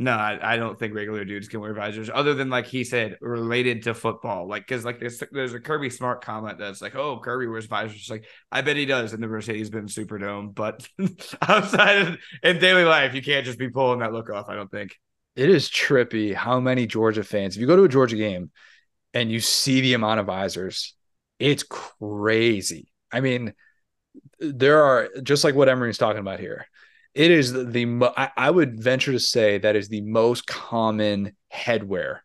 No, I, I don't think regular dudes can wear visors other than like he said related to football. Like because like there's there's a Kirby Smart comment that's like, oh, Kirby wears visors. Like I bet he does in the Mercedes Benz Superdome, but outside of, in daily life, you can't just be pulling that look off. I don't think. It is trippy how many Georgia fans, if you go to a Georgia game and you see the amount of visors, it's crazy. I mean, there are just like what Emery's talking about here. It is the, the mo- I, I would venture to say that is the most common headwear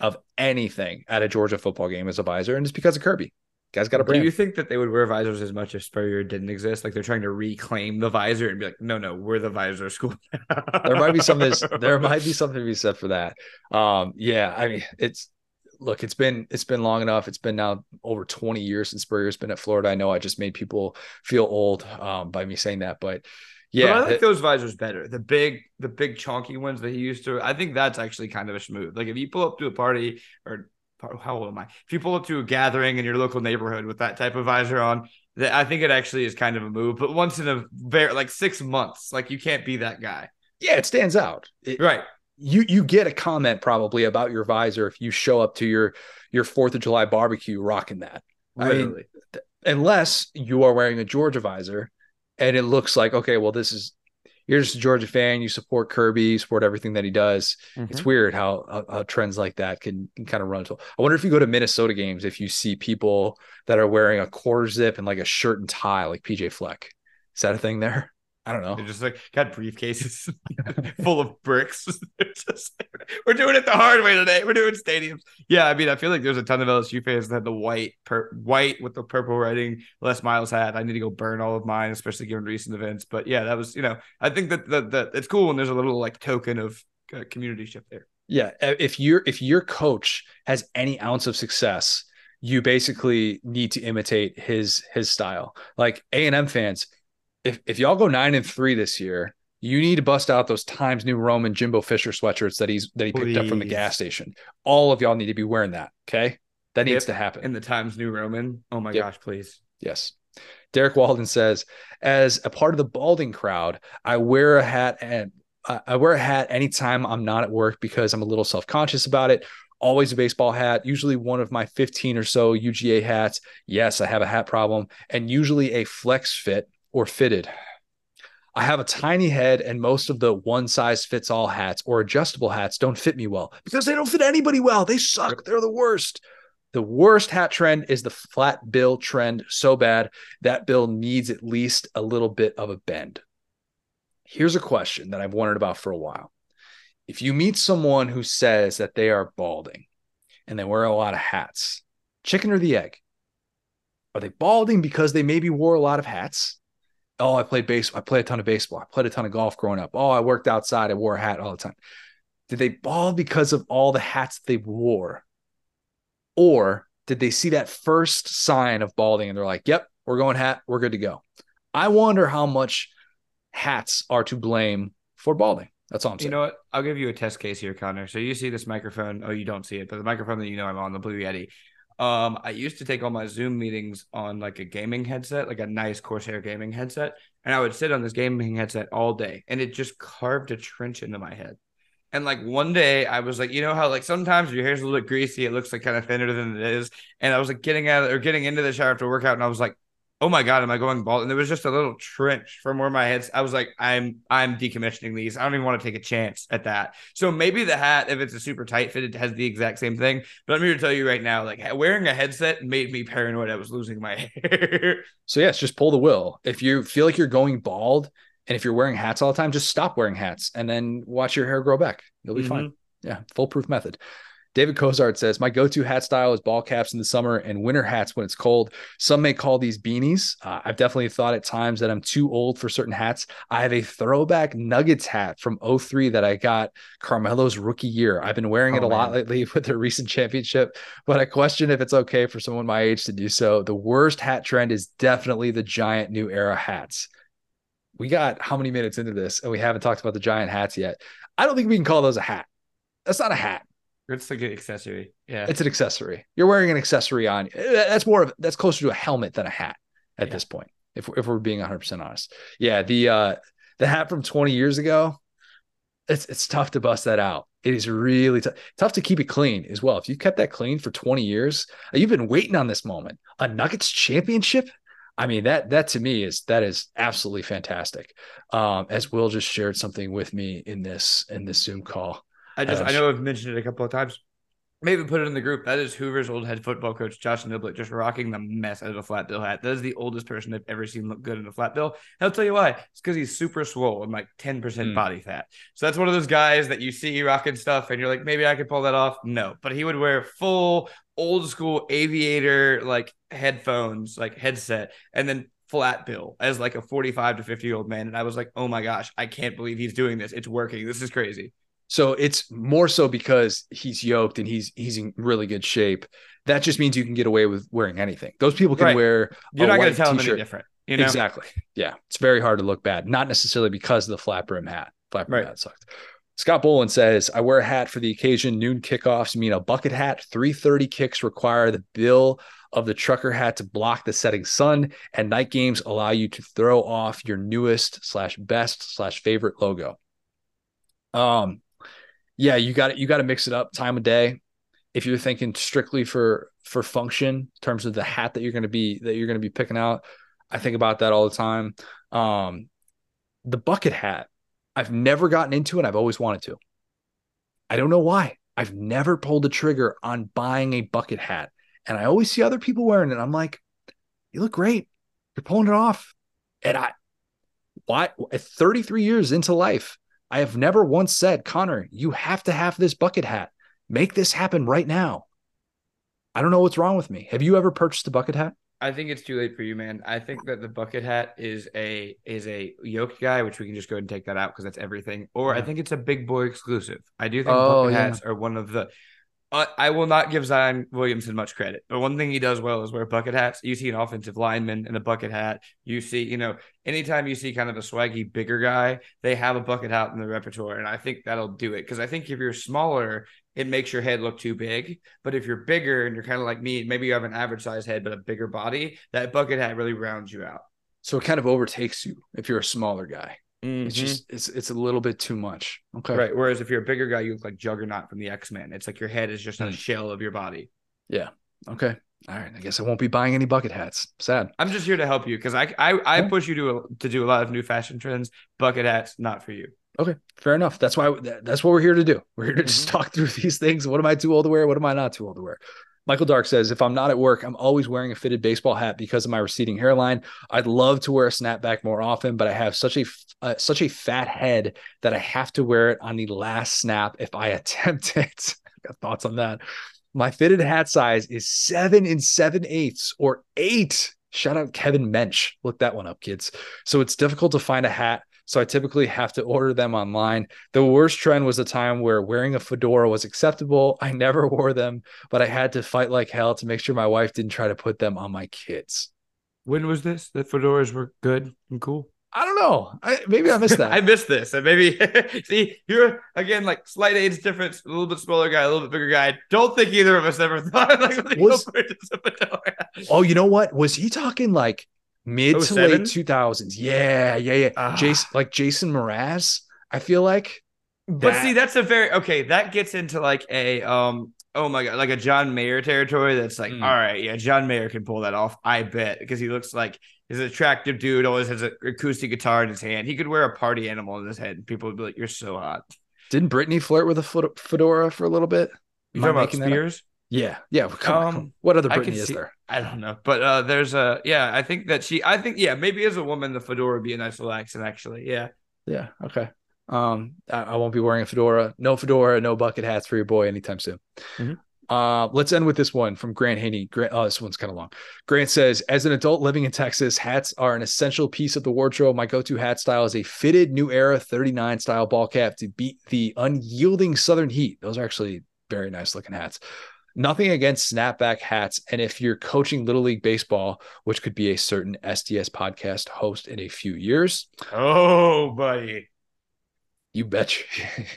of anything at a Georgia football game as a visor, and it's because of Kirby. Guy's got a Do you think that they would wear visors as much if Spurrier didn't exist? Like they're trying to reclaim the visor and be like, no, no, we're the visor school. there might be something. There might be something to be said for that. Um, yeah, I mean, it's look, it's been it's been long enough. It's been now over 20 years since Spurrier's been at Florida. I know I just made people feel old um, by me saying that, but yeah, But I like it- those visors better. The big, the big chunky ones that he used to. I think that's actually kind of a smooth. Like if you pull up to a party or how old am I? If you pull up to a gathering in your local neighborhood with that type of visor on, that I think it actually is kind of a move. But once in a very like six months, like you can't be that guy, yeah, it stands out. It- right? you you get a comment probably about your visor if you show up to your your Fourth of July barbecue rocking that. I mean, Literally. unless you are wearing a Georgia visor and it looks like okay, well this is you're just a Georgia fan, you support Kirby, you support everything that he does. It's mm-hmm. weird how, how, how trends like that can, can kind of run. So I wonder if you go to Minnesota games, if you see people that are wearing a quarter zip and like a shirt and tie, like PJ Fleck. Is that a thing there? I don't know. They're just like got briefcases full of bricks. Just- we're doing it the hard way today. We're doing stadiums. Yeah, I mean, I feel like there's a ton of LSU fans that had the white, per, white with the purple writing. Les Miles hat. I need to go burn all of mine, especially given recent events. But yeah, that was you know, I think that that, that it's cool when there's a little like token of uh, community shift there. Yeah, if your if your coach has any ounce of success, you basically need to imitate his his style. Like A and M fans, if if y'all go nine and three this year, you need to bust out those Times New Roman Jimbo Fisher sweatshirts that he's that he picked up from the gas station. All of y'all need to be wearing that. Okay, that needs Yep. to happen. In the Times New Roman. Oh my Yep. gosh, please. Yes. Derek Walden says, as a part of the balding crowd, I wear a hat and I I wear a hat anytime I'm not at work because I'm a little self conscious about it. Always a baseball hat, usually one of my 15 or so UGA hats. Yes, I have a hat problem, and usually a flex fit or fitted. I have a tiny head, and most of the one size fits all hats or adjustable hats don't fit me well because they don't fit anybody well. They suck. They're the worst. The worst hat trend is the flat bill trend so bad that bill needs at least a little bit of a bend. Here's a question that I've wondered about for a while. If you meet someone who says that they are balding and they wear a lot of hats, chicken or the egg? Are they balding because they maybe wore a lot of hats? Oh, I played base. I played a ton of baseball. I played a ton of golf growing up. Oh, I worked outside. I wore a hat all the time. Did they bald because of all the hats they wore? Or did they see that first sign of balding and they're like, yep, we're going hat. We're good to go. I wonder how much hats are to blame for balding. That's all I'm saying. You know what? I'll give you a test case here, Connor. So you see this microphone. Oh, you don't see it, but the microphone that you know I'm on, the Blue Yeti. Um, I used to take all my Zoom meetings on like a gaming headset, like a nice Corsair gaming headset, and I would sit on this gaming headset all day, and it just carved a trench into my head. And like one day, I was like, you know how like sometimes your hair's a little bit greasy, it looks like kind of thinner than it is, and I was like getting out or getting into the shower after workout, and I was like, oh my god, am I going bald? And there was just a little trench from where my head's. I was like, I'm I'm decommissioning these. I don't even want to take a chance at that. So maybe the hat, if it's a super tight fit, it has the exact same thing. But I'm here to tell you right now, like wearing a headset made me paranoid. I was losing my hair. So yes, just pull the will. If you feel like you're going bald and if you're wearing hats all the time, just stop wearing hats and then watch your hair grow back. You'll be fine. Mm-hmm. Yeah, foolproof method. David Cozart says, My go to hat style is ball caps in the summer and winter hats when it's cold. Some may call these beanies. Uh, I've definitely thought at times that I'm too old for certain hats. I have a throwback Nuggets hat from 03 that I got Carmelo's rookie year. I've been wearing it Oh, a lot lately with the recent championship, but I question if it's okay for someone my age to do so. The worst hat trend is definitely the giant new era hats. We got how many minutes into this and we haven't talked about the giant hats yet. I don't think we can call those a hat. That's not a hat. It's like an accessory. Yeah. It's an accessory. You're wearing an accessory on. eh, That's more of that's closer to a helmet than a hat at Yeah. this point. If if we're being 100 percent honest, yeah. The uh the hat from 20 years ago, it's it's tough to bust that out. It is really tough. Tough to keep it clean as well. If you kept that clean for 20 years, uh, you've been waiting on this moment. A Nuggets championship. I mean that that to me is that is absolutely fantastic. Um, as Will just shared something with me in this in this Zoom call. I just I know I've mentioned it a couple of times. Maybe put it in the group. That is Hoover's old head football coach, Josh Niblett, just rocking the mess out of a flat bill hat. That is the oldest person I've ever seen look good in a flat bill. And I'll tell you why. It's because he's super swole and like 10% Mm. body fat. So that's one of those guys that you see rocking stuff and you're like, maybe I could pull that off. No, but he would wear full old school aviator like headphones, like headset, and then flat bill as like a 45 to 50 year old man. And I was like, oh my gosh, I can't believe he's doing this. It's working. This is crazy. So it's more so because he's yoked and he's he's in really good shape. That just means you can get away with wearing anything. Those people can Right. wear You're not going to tell him any t-shirt. different. You know? Exactly. Yeah. It's very hard to look bad. Not necessarily because of the flat brim hat. Flat brim Right. hat sucked. Scott Bolin says, I wear a hat for the occasion. Noon kickoffs mean a bucket hat. 330 kicks require the bill of the trucker hat to block the setting sun, and night games allow you to throw off your newest slash best slash favorite logo. Um, yeah, you got. You got to mix it up time of day. If you're thinking strictly for for function in terms of the hat that you're going to be that you're going to be picking out, I think about that all the time. Um, the bucket hat, I've never gotten into it. I've always wanted to. I don't know why. I've never pulled the trigger on buying a bucket hat, and I always see other people wearing it. I'm like, you look great. You're pulling it off, and I, why? At 33 years into life, I have never once said, Connor, you have to have this bucket hat. Make this happen right now. I don't know what's wrong with me. Have you ever purchased a bucket hat? I think it's too late for you, man. I think that the bucket hat is a is a yoke guy, which we can just go ahead and take that out because that's everything. Or I mm-hmm. think it's a big boy exclusive. I do think Oh, bucket yeah. hats are one of the. I will not give Zion Williamson much credit, but one thing he does well is wear bucket hats. You see an offensive lineman in a bucket hat. You see, you know, anytime you see kind of a swaggy bigger guy, they have a bucket hat in the repertoire, and I think that'll do it. Because I think if you're smaller, it makes your head look too big. But if you're bigger and you're kind of like me, maybe you have an average size head but a bigger body, that bucket hat really rounds you out. So it kind of overtakes you if you're a smaller guy. It's Mhm. just it's it's a little bit too much. Okay. right. Whereas if you're a bigger guy, you look like Juggernaut from the X Men. It's like your head is just a Mm. shell of your body. Yeah. Okay. All right. I guess I won't be buying any bucket hats. Sad. I'm just here to help you because I I, I push you to to do a lot of new fashion trends. Bucket hats, not for you. Okay. Fair enough. That's why that's what we're here to do. We're here to just Mhm. talk through these things. What am I too old to wear? What am I not too old to wear? Michael Dark says, if I'm not at work, I'm always wearing a fitted baseball hat because of my receding hairline. I'd love to wear a snapback more often, but I have such a uh, such a fat head that I have to wear it on the last snap if I attempt it. Got thoughts on that? My fitted hat size is seven and seven eighths or eight. Shout out Kevin Mench. Look that one up, kids. So it's difficult to find a hat. So I typically have to order them online. The worst trend was the time where wearing a fedora was acceptable. I never wore them, but I had to fight like hell to make sure my wife didn't try to put them on my kids. When was this? That fedoras were good and cool. I don't know. I, maybe I missed that. I missed this. And maybe see you're again like slight age difference, a little bit smaller guy, a little bit bigger guy. Don't think either of us ever thought like Was- go purchase a fedora. oh, you know what? Was he talking like mid to late 2000s? Yeah, yeah, yeah. Ah. Jason, like Jason Mraz, I feel like. But That- see, that's a very okay. That gets into like a um. Oh my god, like a John Mayer territory. That's like, Mm. all right, yeah, John Mayer can pull that off. I bet because he looks like he's an attractive dude. Always has an acoustic guitar in his hand. He could wear a party animal in his head. and People would be like, "You're so hot." Didn't Britney flirt with a fedora for a little bit? You talking about making that up? Spears? Yeah, yeah. Come Um, come. What other Britney is see- there? I don't know, but uh, there's a yeah. I think that she. I think yeah. Maybe as a woman, the fedora would be a nice little accent. Actually, yeah. Yeah. Okay. Um, I, I won't be wearing a fedora. No fedora, no bucket hats for your boy anytime soon. Mhm. Uh, let's end with this one from Grant Haney. Grant, oh, this one's kind of long. Grant says, as an adult living in Texas, hats are an essential piece of the wardrobe. My go-to hat style is a fitted New Era 39 style ball cap to beat the unyielding Southern heat. Those are actually very nice looking hats. Nothing against snapback hats. And if you're coaching Little League Baseball, which could be a certain SDS podcast host in a few years, Oh, buddy. you bet you.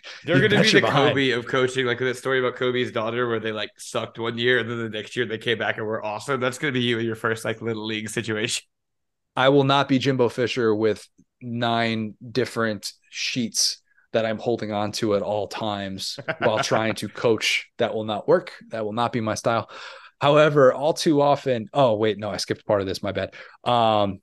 They're going to be the behind. Kobe of coaching, like that story about Kobe's daughter, where they like sucked one year and then the next year they came back and were awesome. That's going to be you in your first like little league situation. I will not be Jimbo Fisher with nine different sheets that I'm holding on to at all times while trying to coach. That will not work. That will not be my style. However, all too often, oh wait, no, I skipped part of this. My bad. Um,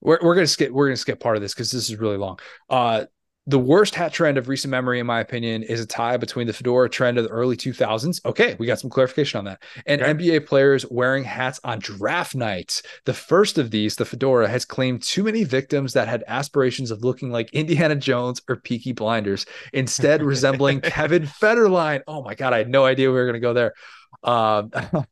we're we're gonna skip we're gonna skip part of this because this is really long. Uh, the worst hat trend of recent memory, in my opinion, is a tie between the fedora trend of the early 2000s. Okay, we got some clarification on that. And Okay. NBA players wearing hats on draft nights. The first of these, the fedora, has claimed too many victims that had aspirations of looking like Indiana Jones or Peaky Blinders, instead resembling Kevin Federline. Oh my God, I had no idea we were going to go there. Um,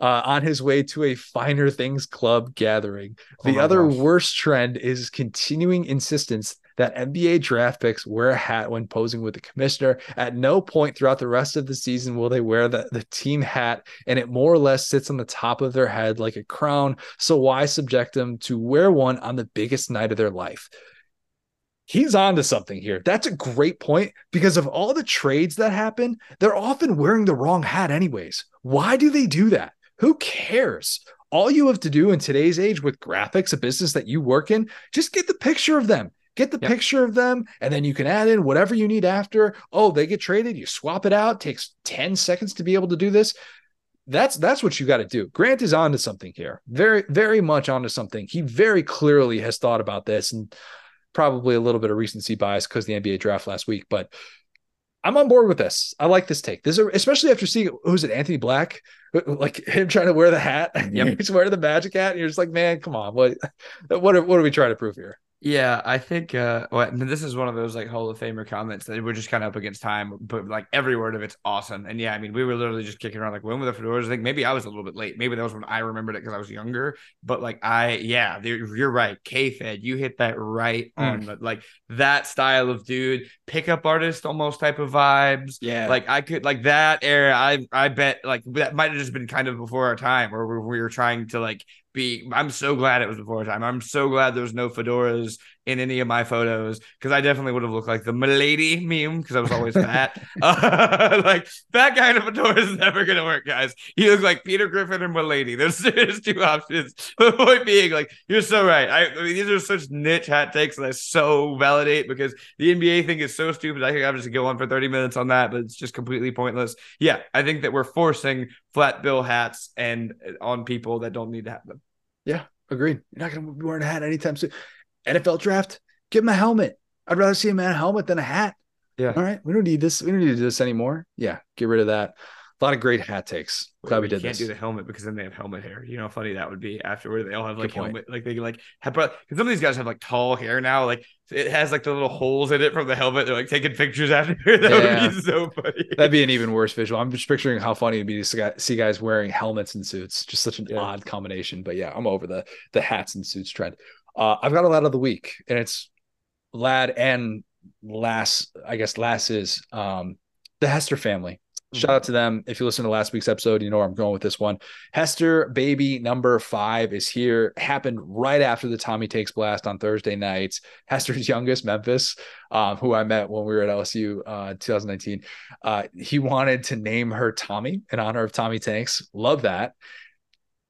uh, on his way to a Finer Things Club gathering. Oh The my other gosh. worst trend is continuing insistence that NBA draft picks wear a hat when posing with the commissioner. At no point throughout the rest of the season will they wear the, the team hat, and it more or less sits on the top of their head like a crown. So why subject them to wear one on the biggest night of their life? He's on to something here. That's a great point because of all the trades that happen, they're often wearing the wrong hat, anyways. Why do they do that? Who cares? All you have to do in today's age with graphics, a business that you work in, just get the picture of them. Get the Yep. picture of them, and then you can add in whatever you need after. Oh, they get traded, you swap it out. Takes 10 seconds to be able to do this. That's that's what you got to do. Grant is onto something here. Very, very much onto something. He very clearly has thought about this and probably a little bit of recency bias because the NBA draft last week, but I'm on board with this. I like this take. This is especially after seeing who's it, Anthony Black, like him trying to wear the hat. Yep. He's wearing the magic hat, and you're just like, man, come on, what, what are what are we trying to prove here? Yeah, I think uh well, this is one of those like Hall of Famer comments that we're just kind of up against time, but like every word of it's awesome. And yeah, I mean, we were literally just kicking around like when were the fedoras? I think maybe I was a little bit late. Maybe that was when I remembered it because I was younger. But like I, yeah, you're right. K Fed, you hit that right Mm. on the, like that style of dude, pickup artist almost type of vibes. Yeah, Like I could like that era. I I bet like that might have just been kind of before our time, where we, we were trying to like be. I'm so glad it was before time. I'm so glad there was no fedoras in any of my photos because I definitely would have looked like the milady meme because I was always fat. uh, like that kind of fedora is never gonna work, guys. You look like Peter Griffin or milady. There's, there's two options. The point being, like you're so right. I, I mean, these are such niche hat takes that I so validate because the NBA thing is so stupid. I could obviously go on for 30 minutes on that, but it's just completely pointless. Yeah, I think that we're forcing flat bill hats and uh, on people that don't need to have them. Yeah, agreed. You're not to be wearing a hat anytime soon. NFL draft, give him a helmet. I'd rather see him in a helmet than a hat. Yeah. All right, we don't need this. We don't need to do this anymore. Yeah, get rid of that. A lot of great hat takes. Glad we did can't this. do the helmet because then they have helmet hair. You know how funny that would be afterward. They all have like helmet, like they like have because some of these guys have like tall hair now. Like it has like the little holes in it from the helmet. They're like taking pictures after. that Yeah. would be so funny. That'd be an even worse visual. I'm just picturing how funny it'd be to see see guys wearing helmets and suits. Just such an Yeah. odd combination. But yeah, I'm over the the hats and suits trend. Uh, I've got a lad of the week, and it's lad and lass. I guess lass is um, the Hester family. Shout out to them. If you listen to last week's episode, you know where I'm going with this one. Hester baby number five is here. Happened right after the Tommy Tanks Blast on Thursday nights. Hester's youngest, Memphis, um, who I met when we were at LSU uh, 2019. Uh, he wanted to name her Tommy in honor of Tommy Tanks. Love that.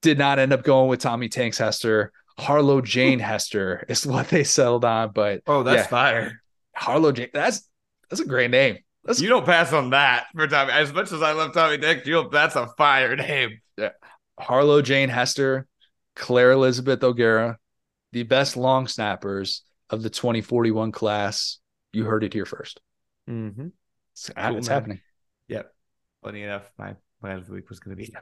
Did not end up going with Tommy Tanks Hester. Harlow Jane Hester is what they settled on. But Oh, that's Yeah. fire. Harlow Jane, that's that's a great name. That's You don't pass on that for Tommy. As much as I love Tommy Dick, you that's a fire name. Yeah. Harlow Jane Hester, Claire Elizabeth O'Gara, the best long snappers of the 2041 class. You heard it here first. Mm-hmm. It's, Cool, it's happening. Yep. Funny enough, my plan of the week was going to be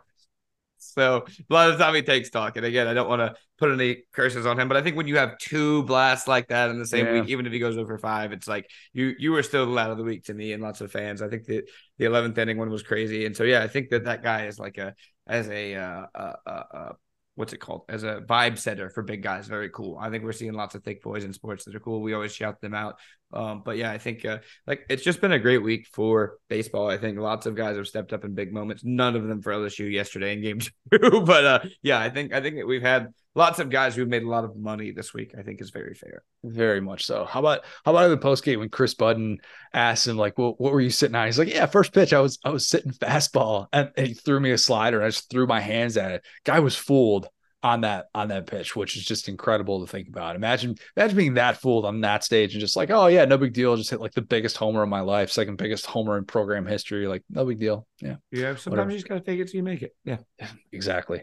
So a lot of Tommy Tanks talk, and again, I don't want to put any curses on him, but I think when you have two blasts like that in the same Yeah. week, even if he goes over five, it's like you you were still the lad of the week to me and lots of fans. I think that the eleventh inning one was crazy, and so yeah, I think that that guy is like a as a uh, uh, uh, uh what's it called as a vibe setter for big guys. Very cool. I think we're seeing lots of thick boys in sports that are cool. We always shout them out. Um, but yeah, I think uh, like it's just been a great week for baseball. I think lots of guys have stepped up in big moments. None of them for LSU yesterday in game two, but uh, yeah, I think I think that we've had lots of guys who've made a lot of money this week. I think is very fair. Very much so. How about how about in the post game when Chris Budden asked him like, "Well, what were you sitting on?" He's like, "Yeah, first pitch, I was I was sitting fastball, and, and he threw me a slider, and I just threw my hands at it. Guy was fooled on that on that pitch, which is just incredible to think about. Imagine imagine being that fooled on that stage and just like, oh yeah, no big deal. Just hit like the biggest homer of my life, second biggest homer in program history. Like no big deal. Yeah, Yeah, sometimes Whatever. you just gotta take it till you make it. Yeah. exactly.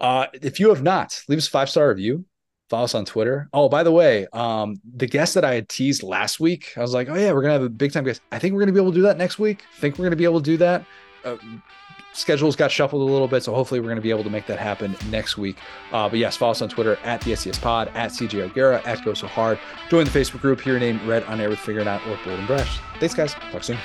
Uh, if you have not, leave us a five star review. Follow us on Twitter. Oh, by the way, um, the guest that I had teased last week, I was like, oh yeah, we're gonna have a big time guest. I think we're gonna be able to do that next week. I think we're gonna be able to do that. Uh, schedules got shuffled a little bit, so hopefully we're going to be able to make that happen next week. Uh, but yes, follow us on Twitter at the SDS Pod, at CJ O'Gara, at Go So Hard. Join the Facebook group. Hear your name read on air with Figuring Out or Bold and Brash. Thanks, guys. Talk soon.